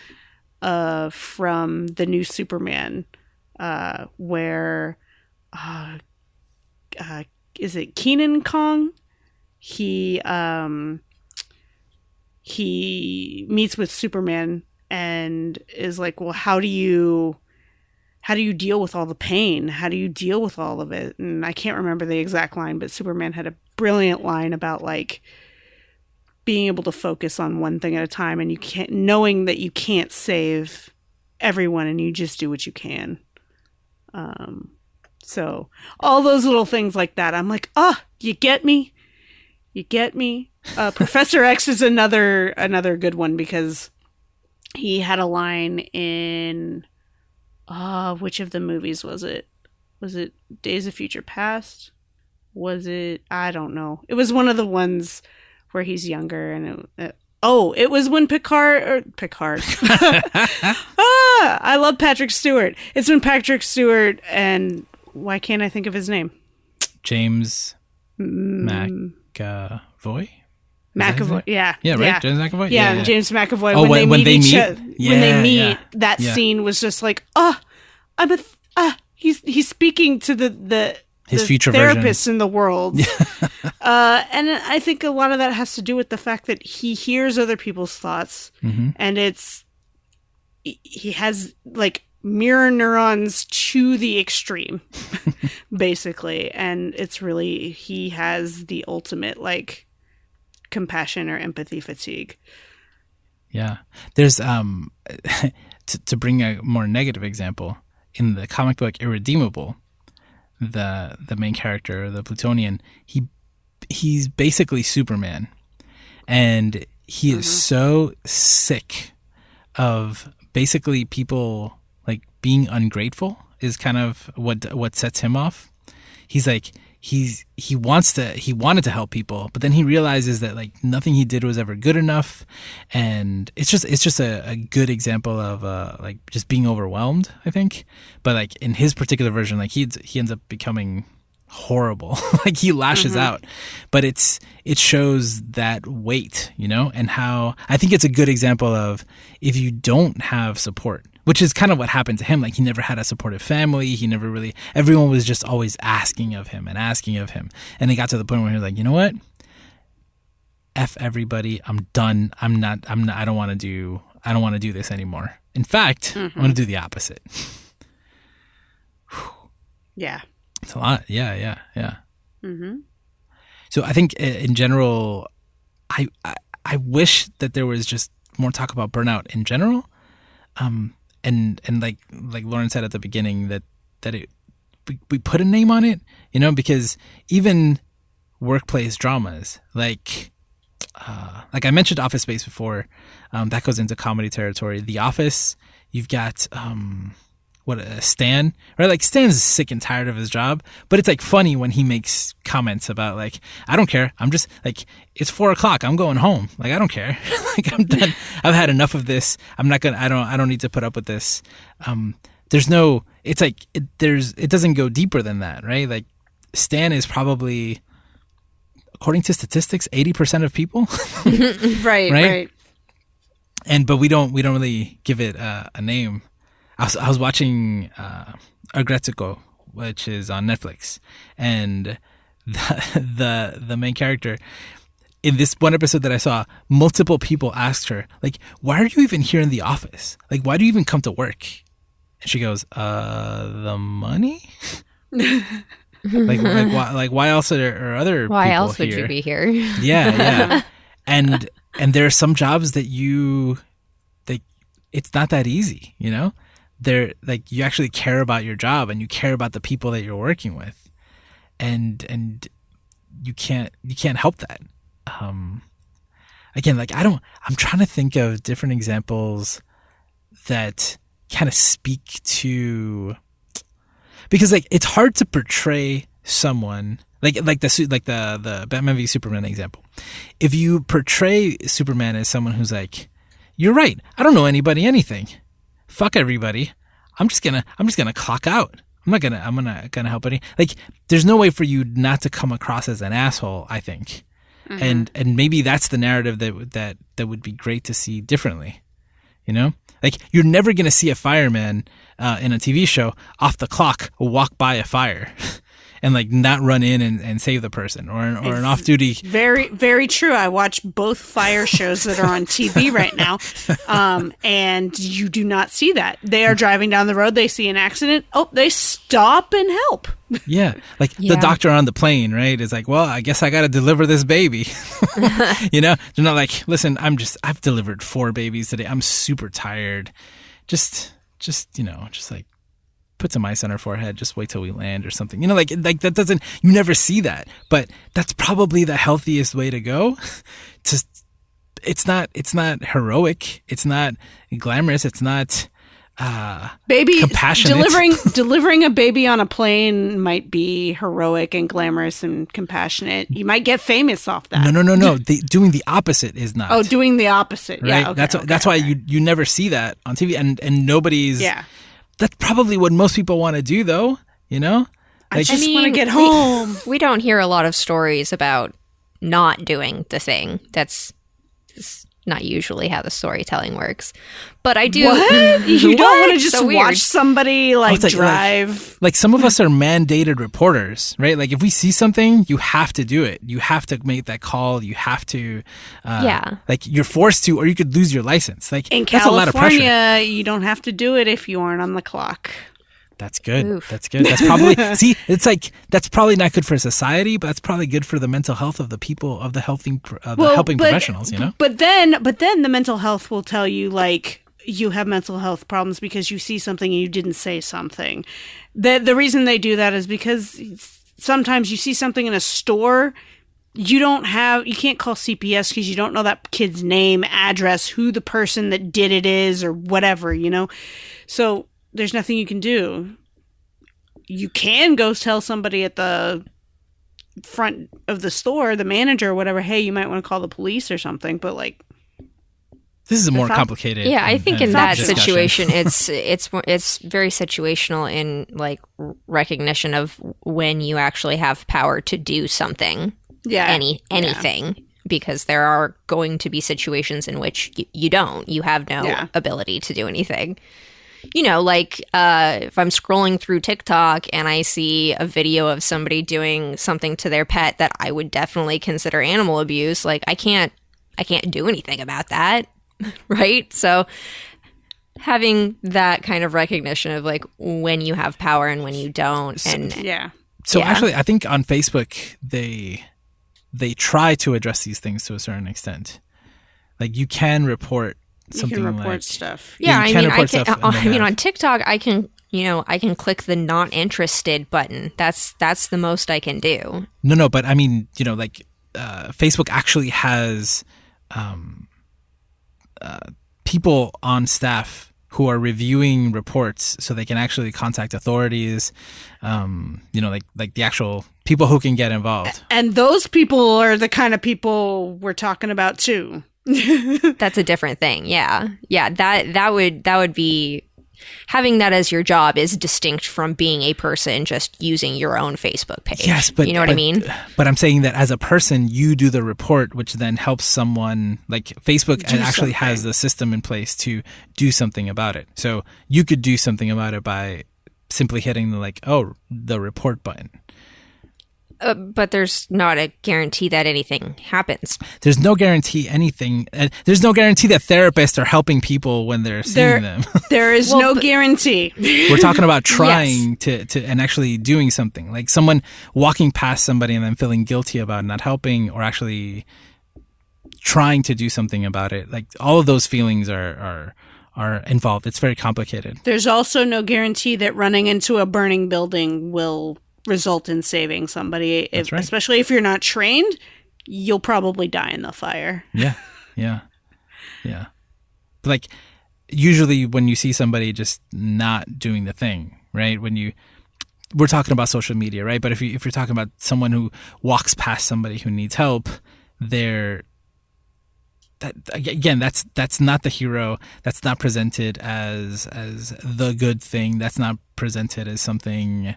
uh, from the new Superman uh, where uh, uh, is it Kenan Kong? He um, he meets with Superman and is like, well, how do you how do you deal with all the pain? How do you deal with all of it? And I can't remember the exact line, but Superman had a brilliant line about like being able to focus on one thing at a time and you can't knowing that you can't save everyone and you just do what you can. Um so all those little things like that, I'm like, ah, oh, you get me? You get me? Uh, <laughs> Professor X is another another good one because he had a line in uh, which of the movies was it? Was it Days of Future Past? Was it? I don't know. It was one of the ones where he's younger and it, oh, it was when Picard or Picard. <laughs> ah, I love Patrick Stewart. It's when Patrick Stewart and why can't I think of his name? James mm. McAvoy. McAvoy, yeah, yeah, right, yeah. James McAvoy, yeah, yeah, yeah. James McAvoy. Oh, when, when, they when meet, they meet? Other, yeah, when they meet, that scene was just like, oh, I'm a, th- ah, he's he's speaking to the the his the future therapists version. in the world. <laughs> uh, and I think a lot of that has to do with the fact that he hears other people's thoughts, mm-hmm. and it's he has like mirror neurons to the extreme, <laughs> basically, and it's really he has the ultimate like compassion or empathy fatigue. Yeah, there's um <laughs> to to bring a more negative example in the comic book Irredeemable the the main character, the Plutonian, he he's basically Superman, and he is mm-hmm. so sick of basically people being ungrateful is kind of what what sets him off. He's like he's he wants to he wanted to help people but then he realizes that like nothing he did was ever good enough and it's just it's just a, a good example of uh like just being overwhelmed i think but like in his particular version like he he ends up becoming horrible <laughs> like he lashes mm-hmm. out but it's it shows that weight you know and how i think it's a good example of if you don't have support which is kind of what happened to him. Like he never had a supportive family. He never really. Everyone was just always asking of him and asking of him, and he got to the point where he was like, you know what? F everybody. I'm done. I'm not. I'm not. I don't want to do. I don't want to do this anymore. In fact, mm-hmm. I want to do the opposite. <sighs> yeah. It's a lot. Yeah. Yeah. Yeah. Mm-hmm. So I think in general, I, I I wish that there was just more talk about burnout in general. Um, and and like like Lauren said at the beginning that that it we, we put a name on it, you know, because even workplace dramas like uh, like I mentioned Office Space before, um, that goes into comedy territory. The Office, you've got um, what uh, Stan, right? Like Stan's sick and tired of his job, but it's like funny when he makes comments about like, I don't care. I'm just like, it's four o'clock. I'm going home. Like I don't care. <laughs> like I'm done. I've had enough of this. I'm not gonna. I don't. I don't need to put up with this. Um, there's no. It's like it, there's. It doesn't go deeper than that, right? Like Stan is probably, according to statistics, eighty percent of people. <laughs> <laughs> right. Right. Right. And but we don't. We don't really give it uh, a name. I was, I was watching uh, which is on Netflix, and the, <laughs> the the main character in this one episode that I saw, multiple people asked her, like, why are you even here in the office? Like, why do you even come to work? And she goes, uh, the money? like, like, why, like, why else are, are other Why else here? would you be here? yeah, yeah. And, and there are some jobs that you, that it's not that easy, you know? They're like you actually care about your job and you care about the people that you're working with. And and you can't you can't help that. Um again like i don't i'm trying to think of different examples that kind of speak to because like it's hard to portray someone like like the like the the Batman v Superman example. If you portray Superman as someone who's like, you're right, I don't know anybody anything fuck everybody. I'm just gonna I'm just gonna clock out. I'm not gonna I'm gonna gonna help any like there's no way for you not to come across as an asshole, I think. Mm-hmm. And and maybe that's the narrative that that that would be great to see differently. You know? Like you're never gonna see a fireman uh, in a TV show off the clock walk by a fire. <laughs> and like not run in and, and save the person or an, or an off duty. Very very true. I watch both fire shows that are on TV <laughs> right now, um, and you do not see that. They are driving down the road. They see an accident. Oh, they stop and help. Yeah, like yeah. the doctor on the plane, right? Is like, well, I guess I got to deliver this baby. <laughs> you know, they're not like, listen, I'm just I've delivered four babies today. I'm super tired. Just just you know, just like put some ice on her forehead just wait till we land or something you know like like that doesn't you never see that but that's probably the healthiest way to go <laughs> to it's not it's not heroic it's not glamorous it's not uh, baby compassionate. delivering <laughs> delivering a baby on a plane might be heroic and glamorous and compassionate. You might get famous off that. no, no, no, no. <laughs> The, doing the opposite is not. Oh, doing the opposite. right. Yeah, okay, that's okay, that's why you you never see that on TV, and and nobody's. Yeah. That's probably what most people want to do, though. You know. I just I want to mean, get we- home. <laughs> We don't hear a lot of stories about not doing the thing. That's that's not usually how the storytelling works. But I do. What? <laughs> You don't want to just So weird. watch somebody like like- like- drive. like some of us are mandated reporters, right? Like if we see something, you have to do it. You have to make that call. You have to, uh, Yeah. Like you're forced to, or you could lose your license. Like in that's a lot of pressure. California, you don't have to do it if you aren't on the clock. That's good. Oof. That's good. That's probably <laughs> see. It's like that's probably not good for society, but that's probably good for the mental health of the people of the helping uh, the helping but- professionals. You know. But then, but then the mental health will tell you like you have mental health problems because you see something and you didn't say something. The the reason they do that is because sometimes you see something in a store you don't have you can't call CPS because you don't know that kid's name, address, who the person that did it is or whatever, you know. So there's nothing you can do. You can go tell somebody at the front of the store, the manager or whatever, hey, you might want to call the police or something, but like This is a more complicated. Yeah, I think in that discussion. situation, <laughs> it's it's more- it's very situational in like recognition of when you actually have power to do something, yeah. any anything, because there are going to be situations in which y- you don't. You have no Yeah. ability to do anything. You know, like uh, if I'm scrolling through TikTok and I see a video of somebody doing something to their pet that I would definitely consider animal abuse, like I can't I can't do anything about that, <laughs> right? So having that kind of recognition of like when you have power and when you don't and Yeah. So Yeah. actually, I think on Facebook they they try to address these things to a certain extent. Like you can report You can report like stuff. you yeah, I can mean I can stuff and <laughs> I mean on TikTok I can you know I can click the not interested button. That's that's the most I can do. No, no, but I mean, you know, like uh, Facebook actually has um, uh, people on staff who are reviewing reports, so they can actually contact authorities. Um, you know, like like the actual people who can get involved. And those people are the kind of people we're talking about too. <laughs> That's a different thing. Yeah. Yeah, that that would that would be having that as your job is distinct from being a person just using your own Facebook page. Yes, but you know what I mean? But I'm saying that as a person, you do the report, which then helps someone. Like Facebook Do actually has something. the system in place to do something about it. So you could do something about it by simply hitting the like, oh, the report button. Uh, but there's not a guarantee that anything happens. There's no guarantee anything. Uh, there's no guarantee that therapists are helping people when they're There- seeing them. <laughs> There is Well, no but- guarantee. <laughs> We're talking about trying to, to and actually doing something. Like someone walking past somebody and then feeling guilty about not helping or actually trying to do something about it. Like all of those feelings are are are involved. It's very complicated. There's also no guarantee that running into a burning building will result in saving somebody. If, right. Especially if you're not trained, you'll probably die in the fire. Yeah. <laughs> Yeah. Yeah. Like usually when you see somebody just not doing the thing, right? When you we're talking about social media, right? But if you if you're talking about someone who walks past somebody who needs help, they're that again that's that's not the hero that's not presented as as the good thing that's not presented as something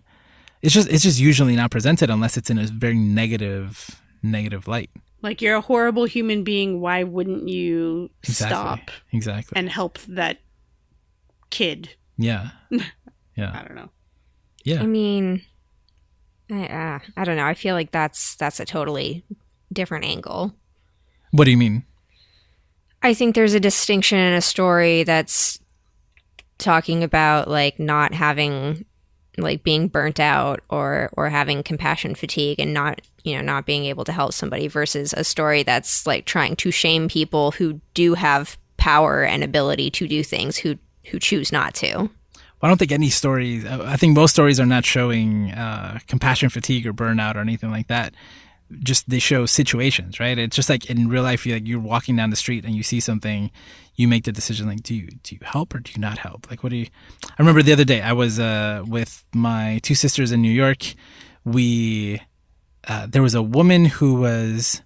it's just it's just usually not presented unless it's in a very negative negative light Like you're a horrible human being. Why wouldn't you exactly stop exactly and help that kid? yeah <laughs> yeah. I don't know. yeah I mean, I, uh, I don't know. I feel like that's that's a totally different angle. what do you mean I think there's a distinction in a story that's talking about like not having like being burnt out or or having compassion fatigue and not you know not being able to help somebody versus a story that's like trying to shame people who do have power and ability to do things who who choose not to. I don't think any stories. I think most stories are not showing uh, compassion fatigue or burnout or anything like that. Just they show situations, right? It's just like in real life, you like you're walking down the street and you see something, you make the decision like, do you do you help or do you not help? Like, what do you? I remember the other day I was uh, with my two sisters in New York. We uh, there was a woman who was,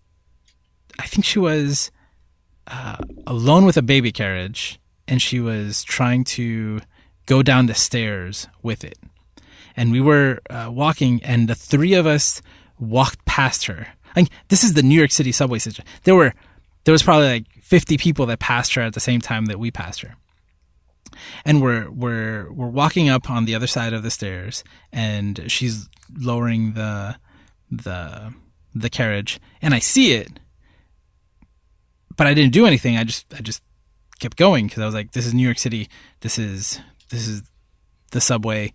I think she was uh, alone with a baby carriage, and she was trying to go down the stairs with it. And we were uh, walking, and the three of us walked past her. Like this is the New York City subway system. There were there was probably like 50 people that passed her at the same time that we passed her. And we're we're we're walking up on the other side of the stairs and she's lowering the the the carriage and I see it but I didn't do anything. I just I just kept going because I was like this is New York City. This is this is the subway.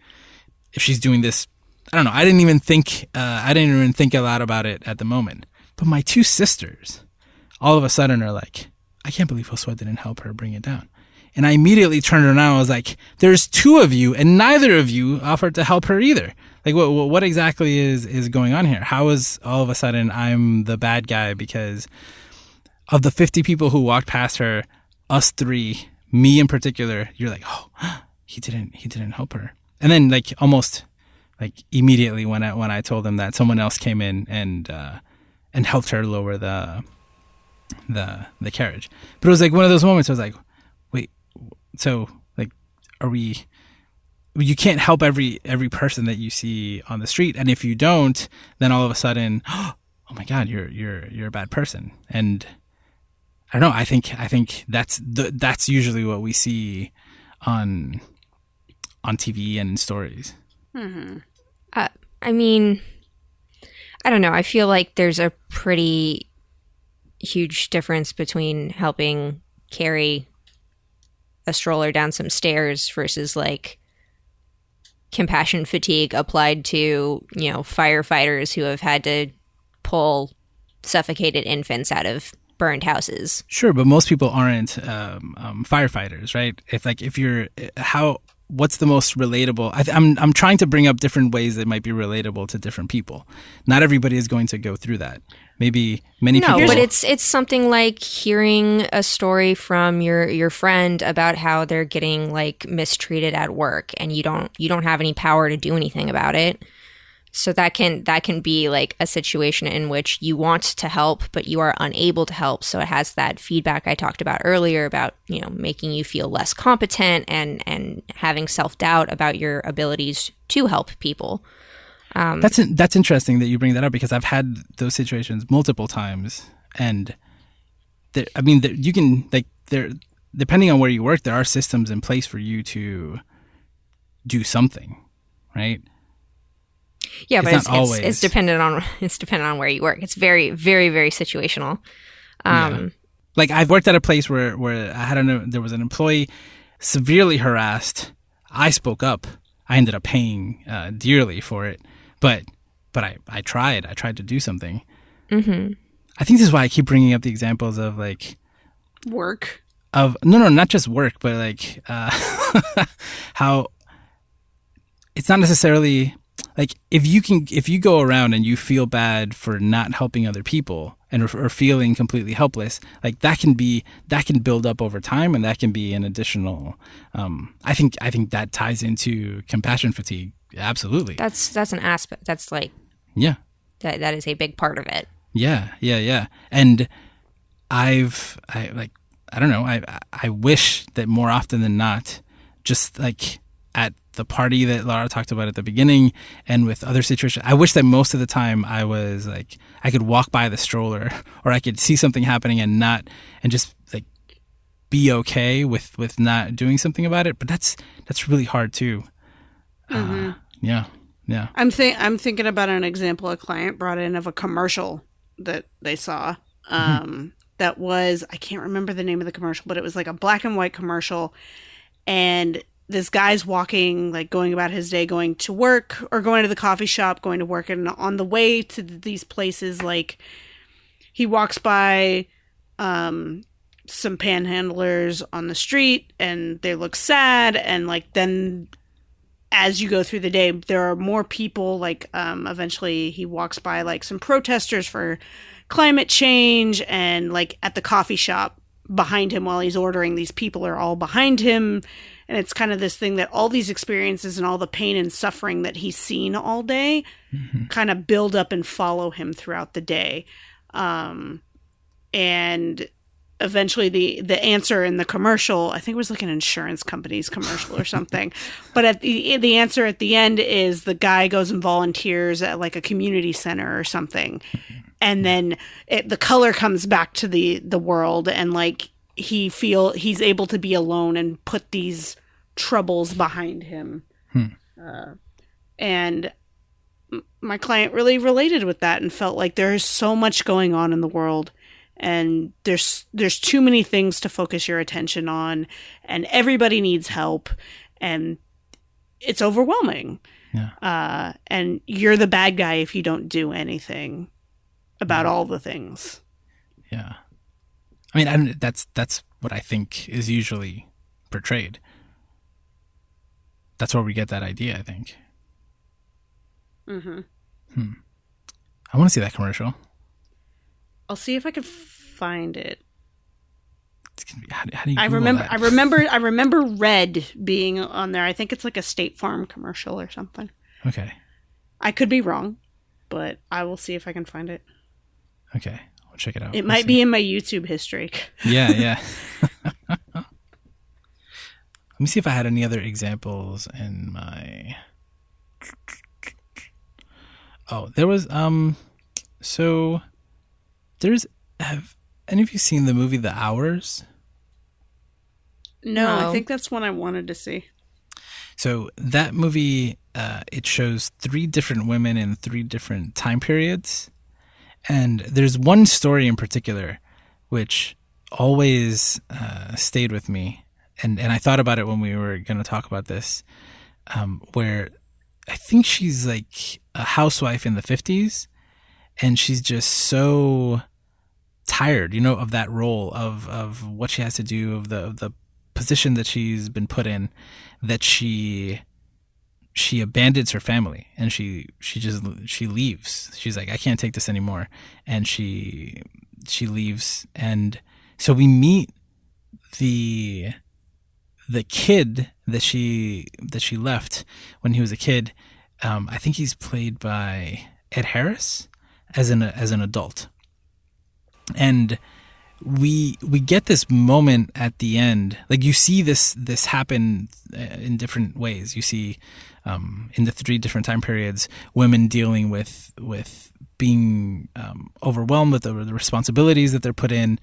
If she's doing this I don't know. I didn't even think. Uh, I didn't even think a lot about it at the moment. But my two sisters, all of a sudden, are like, "I can't believe Josue didn't help her bring it down." And I immediately turned around. and I was like, "There's two of you, and neither of you offered to help her either. Like, what what exactly is is going on here? How is all of a sudden I'm the bad guy because of the 50 people who walked past her, us three, me in particular, you're like, oh, <gasps> he didn't he didn't help her." And then like almost like immediately when I when I told them that someone else came in and uh, and helped her lower the the the carriage. But it was like one of those moments. I was like, wait, so like, are we? You can't help every every person that you see on the street, and if you don't, then all of a sudden, <gasps> oh my god, you're you're you're a bad person. And I don't know. I think I think that's the that's usually what we see on on TV and in stories. Mm-hmm. Uh, I mean, I don't know. I feel like there's a pretty huge difference between helping carry a stroller down some stairs versus like compassion fatigue applied to, you know, firefighters who have had to pull suffocated infants out of burned houses. Sure, but most people aren't um, um, firefighters, right? If like if you're how what's the most relatable I am I'm, I'm trying to bring up different ways that might be relatable to different people. Not everybody is going to go through that. Maybe many no, people but it's it's something like hearing a story from your your friend about how they're getting like mistreated at work and you don't you don't have any power to do anything about it so that can that can be like a situation in which you want to help but you are unable to help. So it has that feedback i talked about earlier about you know making you feel less competent and and having self-doubt about your abilities to help people. Um, that's that's interesting that you bring that up because i've had those situations multiple times and there, i mean there, you can like there depending on where you work there are systems in place for you to do something right yeah, but it's, it's, it's, dependent on <laughs> it's dependent on where you work. It's very, very, very situational. Um, yeah. Like I've worked at a place where where I had an there was an employee severely harassed. I spoke up. I ended up paying uh, dearly for it, but but I I tried. I tried to do something. Mm-hmm. I think this is why I keep bringing up the examples of like work of no no not just work but like uh, <laughs> how it's not necessarily like if you can if you go around and you feel bad for not helping other people and or feeling completely helpless like that can be that can build up over time and that can be an additional um, i think i think that ties into compassion fatigue. Absolutely. That's that's an aspect that's like yeah. That that is a big part of it. Yeah yeah yeah. And i've i like i don't know. I i wish that more often than not just like at the party that Laura talked about at the beginning and with other situations. I wish that most of the time I was like I could walk by the stroller <laughs> or I could see something happening and not and just like be okay with with not doing something about it. But that's that's really hard too. Mm-hmm. Uh, yeah, yeah. I'm think I'm thinking about an example a client brought in of a commercial that they saw. Mm-hmm. Um, mm-hmm. That was I can't remember the name of the commercial, but it was like a black and white commercial, and this guy's walking, like going about his day, going to work or going to the coffee shop, going to work, and on the way to these places, like he walks by um, some panhandlers on the street, and they look sad, and like then as you go through the day, there are more people. Like, um, eventually, he walks by like some protesters for climate change, and like at the coffee shop behind him while he's ordering, these people are all behind him. And it's kind of this thing that all these experiences and all the pain and suffering that he's seen all day mm-hmm. kind of build up and follow him throughout the day. Um, and eventually the the answer in the commercial i think it was like an insurance company's commercial or something <laughs> but at the the answer at the end is the guy goes and volunteers at like a community center or something and then it, the color comes back to the the world and like he feel he's able to be alone and put these troubles behind him hmm. uh, and my client really related with that and felt like there is so much going on in the world and there's there's too many things to focus your attention on and everybody needs help and it's overwhelming yeah. uh, and you're the bad guy if you don't do anything about yeah. all the things yeah i mean I that's that's what i think is usually portrayed that's where we get that idea i think mm-hmm hmm i want to see that commercial I'll see if I can find it. Be, how, how do you I remember. That? I remember. I remember red being on there. I think it's like a State Farm commercial or something. Okay. I could be wrong, but I will see if I can find it. Okay, check it out. It might see. be in my YouTube history. <laughs> Yeah, yeah. <laughs> Let me see if I had any other examples in my. Oh, there was um, so there's have any of you seen the movie The Hours? No, no. I think that's one I wanted to see. So that movie, uh, it shows three different women in three different time periods, and there's one story in particular which always uh, stayed with me, and and I thought about it when we were going to talk about this, um, where I think she's like a housewife in the fifties, and she's just so tired, you know, of that role of of what she has to do, of the of the position that she's been put in, that she she abandons her family and she she just she leaves. She's like, I can't take this anymore, and she she leaves, and so we meet the the kid that she that she left when he was a kid. Um, I think he's played by Ed Harris as an as an adult. And we we get this moment at the end. Like you see this this happen uh, in different ways. You see um, in the three different time periods women dealing with with being um, overwhelmed with the, the, responsibilities that they're put in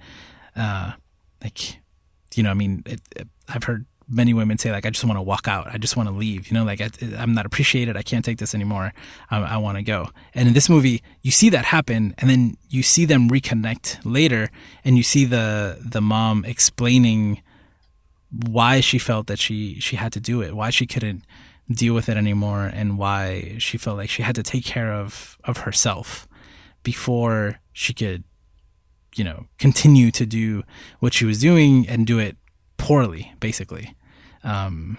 uh, like you know i mean it, it, i've heard many women say like i just want to walk out. I just want to leave. You know like I, am not appreciated. I can't take this anymore. I, I want to go. And in this movie you see that happen and then you see them reconnect later and you see the the mom explaining why she felt that she she had to do it why she couldn't deal with it anymore and why she felt like she had to take care of of herself before she could you know continue to do what she was doing and do it poorly, basically. Um,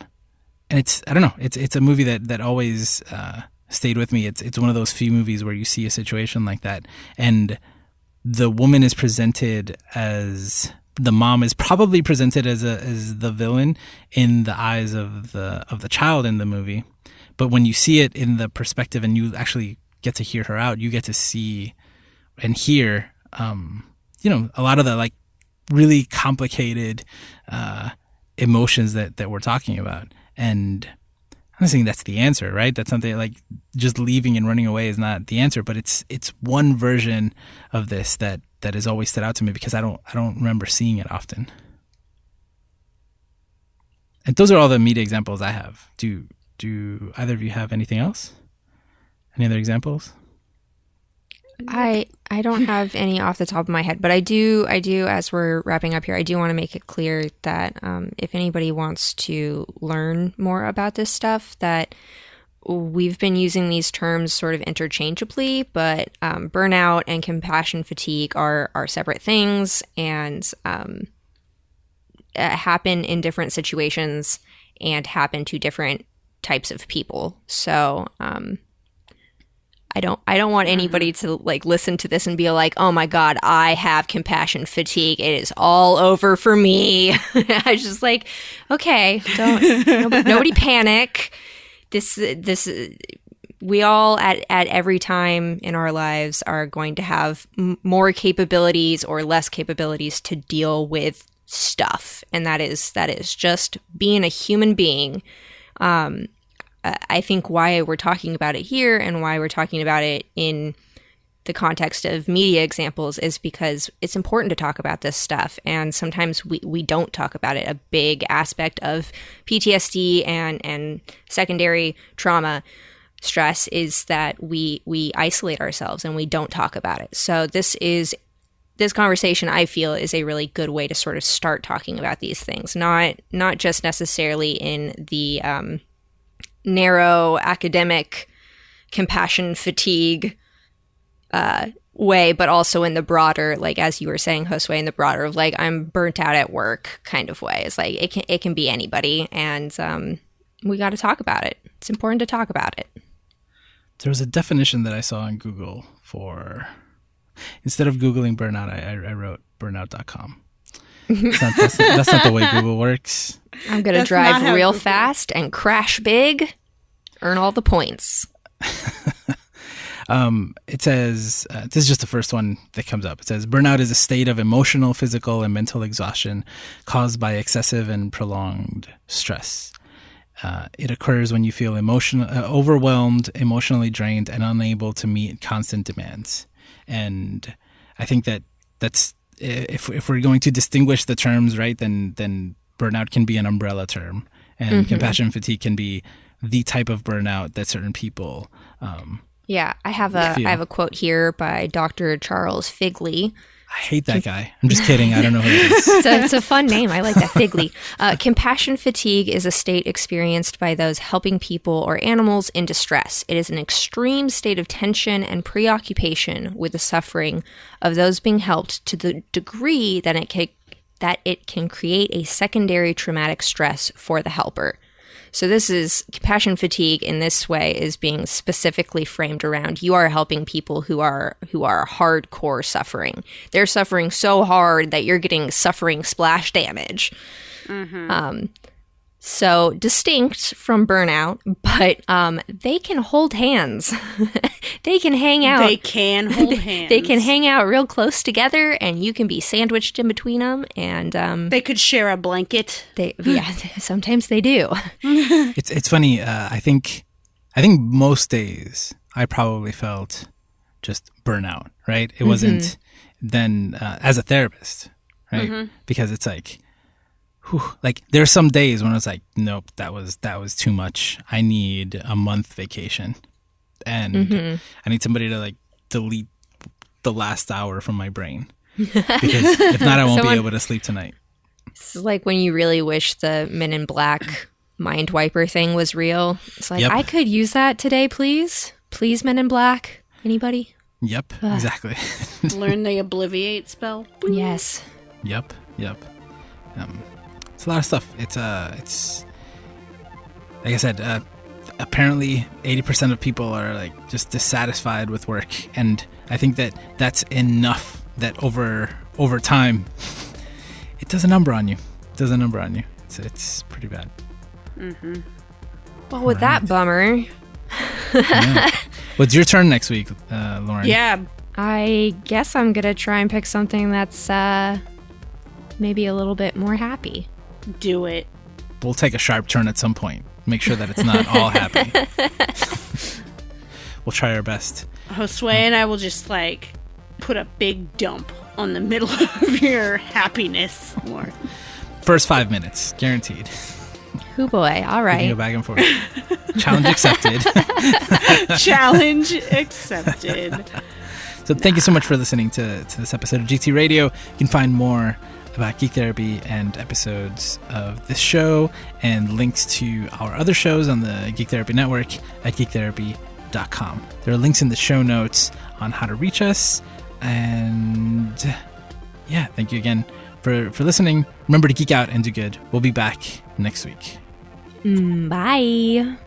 and it's I don't know. It's it's a movie that that always uh, stayed with me. It's it's one of those few movies where you see a situation like that, and the woman is presented as the mom is probably presented as a as the villain in the eyes of the of the child in the movie. But when you see it in the perspective and you actually get to hear her out, you get to see and hear um, you know, a lot of the like really complicated uh, emotions that that we're talking about. And I'm not saying that's the answer, right? That's something like just leaving and running away is not the answer, but it's it's one version of this that that has always stood out to me because I don't I don't remember seeing it often. And those are all the media examples I have. Do do either of you have anything else? Any other examples? I I don't have any off the top of my head, but I do I do as we're wrapping up here, I do want to make it clear that um, if anybody wants to learn more about this stuff, that we've been using these terms sort of interchangeably, but um, burnout and compassion fatigue are are separate things and um, happen in different situations and happen to different types of people. So, um, I don't I don't want anybody to like listen to this and be like, "Oh my god, I have compassion fatigue. It is all over for me." <laughs> I was just like, "Okay, don't <laughs> nobody, nobody panic. This this we all at at every time in our lives are going to have m- more capabilities or less capabilities to deal with stuff, and that is that is just being a human being." Um, I think why we're talking about it here and why we're talking about it in the context of media examples is because it's important to talk about this stuff. And sometimes we, we don't talk about it. A big aspect of PTSD and, and secondary trauma stress is that we we isolate ourselves and we don't talk about it. So this is this conversation I feel is a really good way to sort of start talking about these things, not not just necessarily in the um, narrow academic compassion fatigue uh, way, but also in the broader, like as you were saying, Josue, in the broader of like I'm burnt out at work kind of way. It's like it can it can be anybody, and um, we got to talk about it. It's important to talk about it. There was a definition that I saw on Google for instead of googling burnout, I, I wrote burnout.com. That's not, that's, <laughs> that's not the way Google works. I'm going to drive real fast and crash big, earn all the points. <laughs> um, it says, uh, this is just the first one that comes up. It says, burnout is a state of emotional, physical, and mental exhaustion caused by excessive and prolonged stress. Uh, it occurs when you feel emotional, uh, overwhelmed, emotionally drained, and unable to meet constant demands. And I think that that's if if we're going to distinguish the terms, right, then then burnout can be an umbrella term, and mm-hmm. compassion fatigue can be the type of burnout that certain people. Um, yeah, I have a. I have a quote here by Dr. Charles Figley. I hate that guy. I'm just kidding. I don't know who it is. it's, a, it's a fun name. I like that. Figley. Uh, compassion fatigue is a state experienced by those helping people or animals in distress. It is an extreme state of tension and preoccupation with the suffering of those being helped to the degree that it can, that it can create a secondary traumatic stress for the helper. So this is compassion fatigue in this way is being specifically framed around you are helping people who are who are hardcore suffering. They're suffering so hard that you're getting suffering splash damage. Mm-hmm. Um, so distinct from burnout, but um, they can hold hands. <laughs> they can hang out. They can <laughs> hold hands. they can hang out real close together, and you can be sandwiched in between them. And um, they could share a blanket. They, <laughs> yeah, sometimes they do. it's it's funny. Uh, I think I think most days I probably felt just burnout. Right? It wasn't mm-hmm. then uh, as a therapist, right? Mm-hmm. Because it's like whew, like there's some days when I was like, nope, that was that was too much. I need a month vacation, and mm-hmm. I need somebody to like delete the last hour from my brain because if not, I won't Someone, be able to sleep tonight. It's like when you really wish the Men in Black mind wiper thing was real. It's like yep. I could use that today, please, please, Men in Black. Anybody? Yep, Ugh. exactly. <laughs> Learn the obliviate spell. Yes. Yep. Yep. Um, it's a lot of stuff. It's uh, it's like I said. Uh, apparently, eighty percent of people are like just dissatisfied with work, and I think that that's enough. That over over time, <laughs> it does a number on you. It does a number on you. It's it's pretty bad. Mm-hmm. Well, with right. that bummer. yeah. <laughs> Well, it's your turn next week, uh, Lauren. Yeah. I guess I'm gonna try and pick something that's uh, maybe a little bit more happy. Do it. We'll take a sharp turn at some point. Make sure that it's not all <laughs> happy. we'll try our best. Josue and I will just like put a big dump on the middle <laughs> of your happiness. More. First five minutes, guaranteed. Oh boy! All right. You Go back and forth. Challenge accepted. <laughs> Challenge accepted. So thank you so much for listening to, to this episode of GT Radio. You can find more about Geek Therapy and episodes of this show and links to our other shows on the Geek Therapy Network at geektherapy.com. There are links in the show notes on how to reach us. And yeah, thank you again for, for listening. Remember to geek out and do good. We'll be back next week. Mm, bye.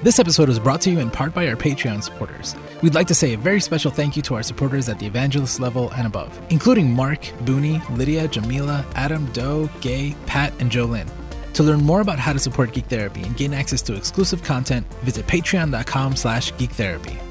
This episode was brought to you in part by our Patreon supporters. We'd like to say a very special thank you to our supporters at the evangelist level and above, including Mark, Booney, Lydia, Jamila, Adam, Doe, Gay, Pat, and Jolynn. To learn more about how to support Geek Therapy and gain access to exclusive content, visit patreon.com slash geektherapy.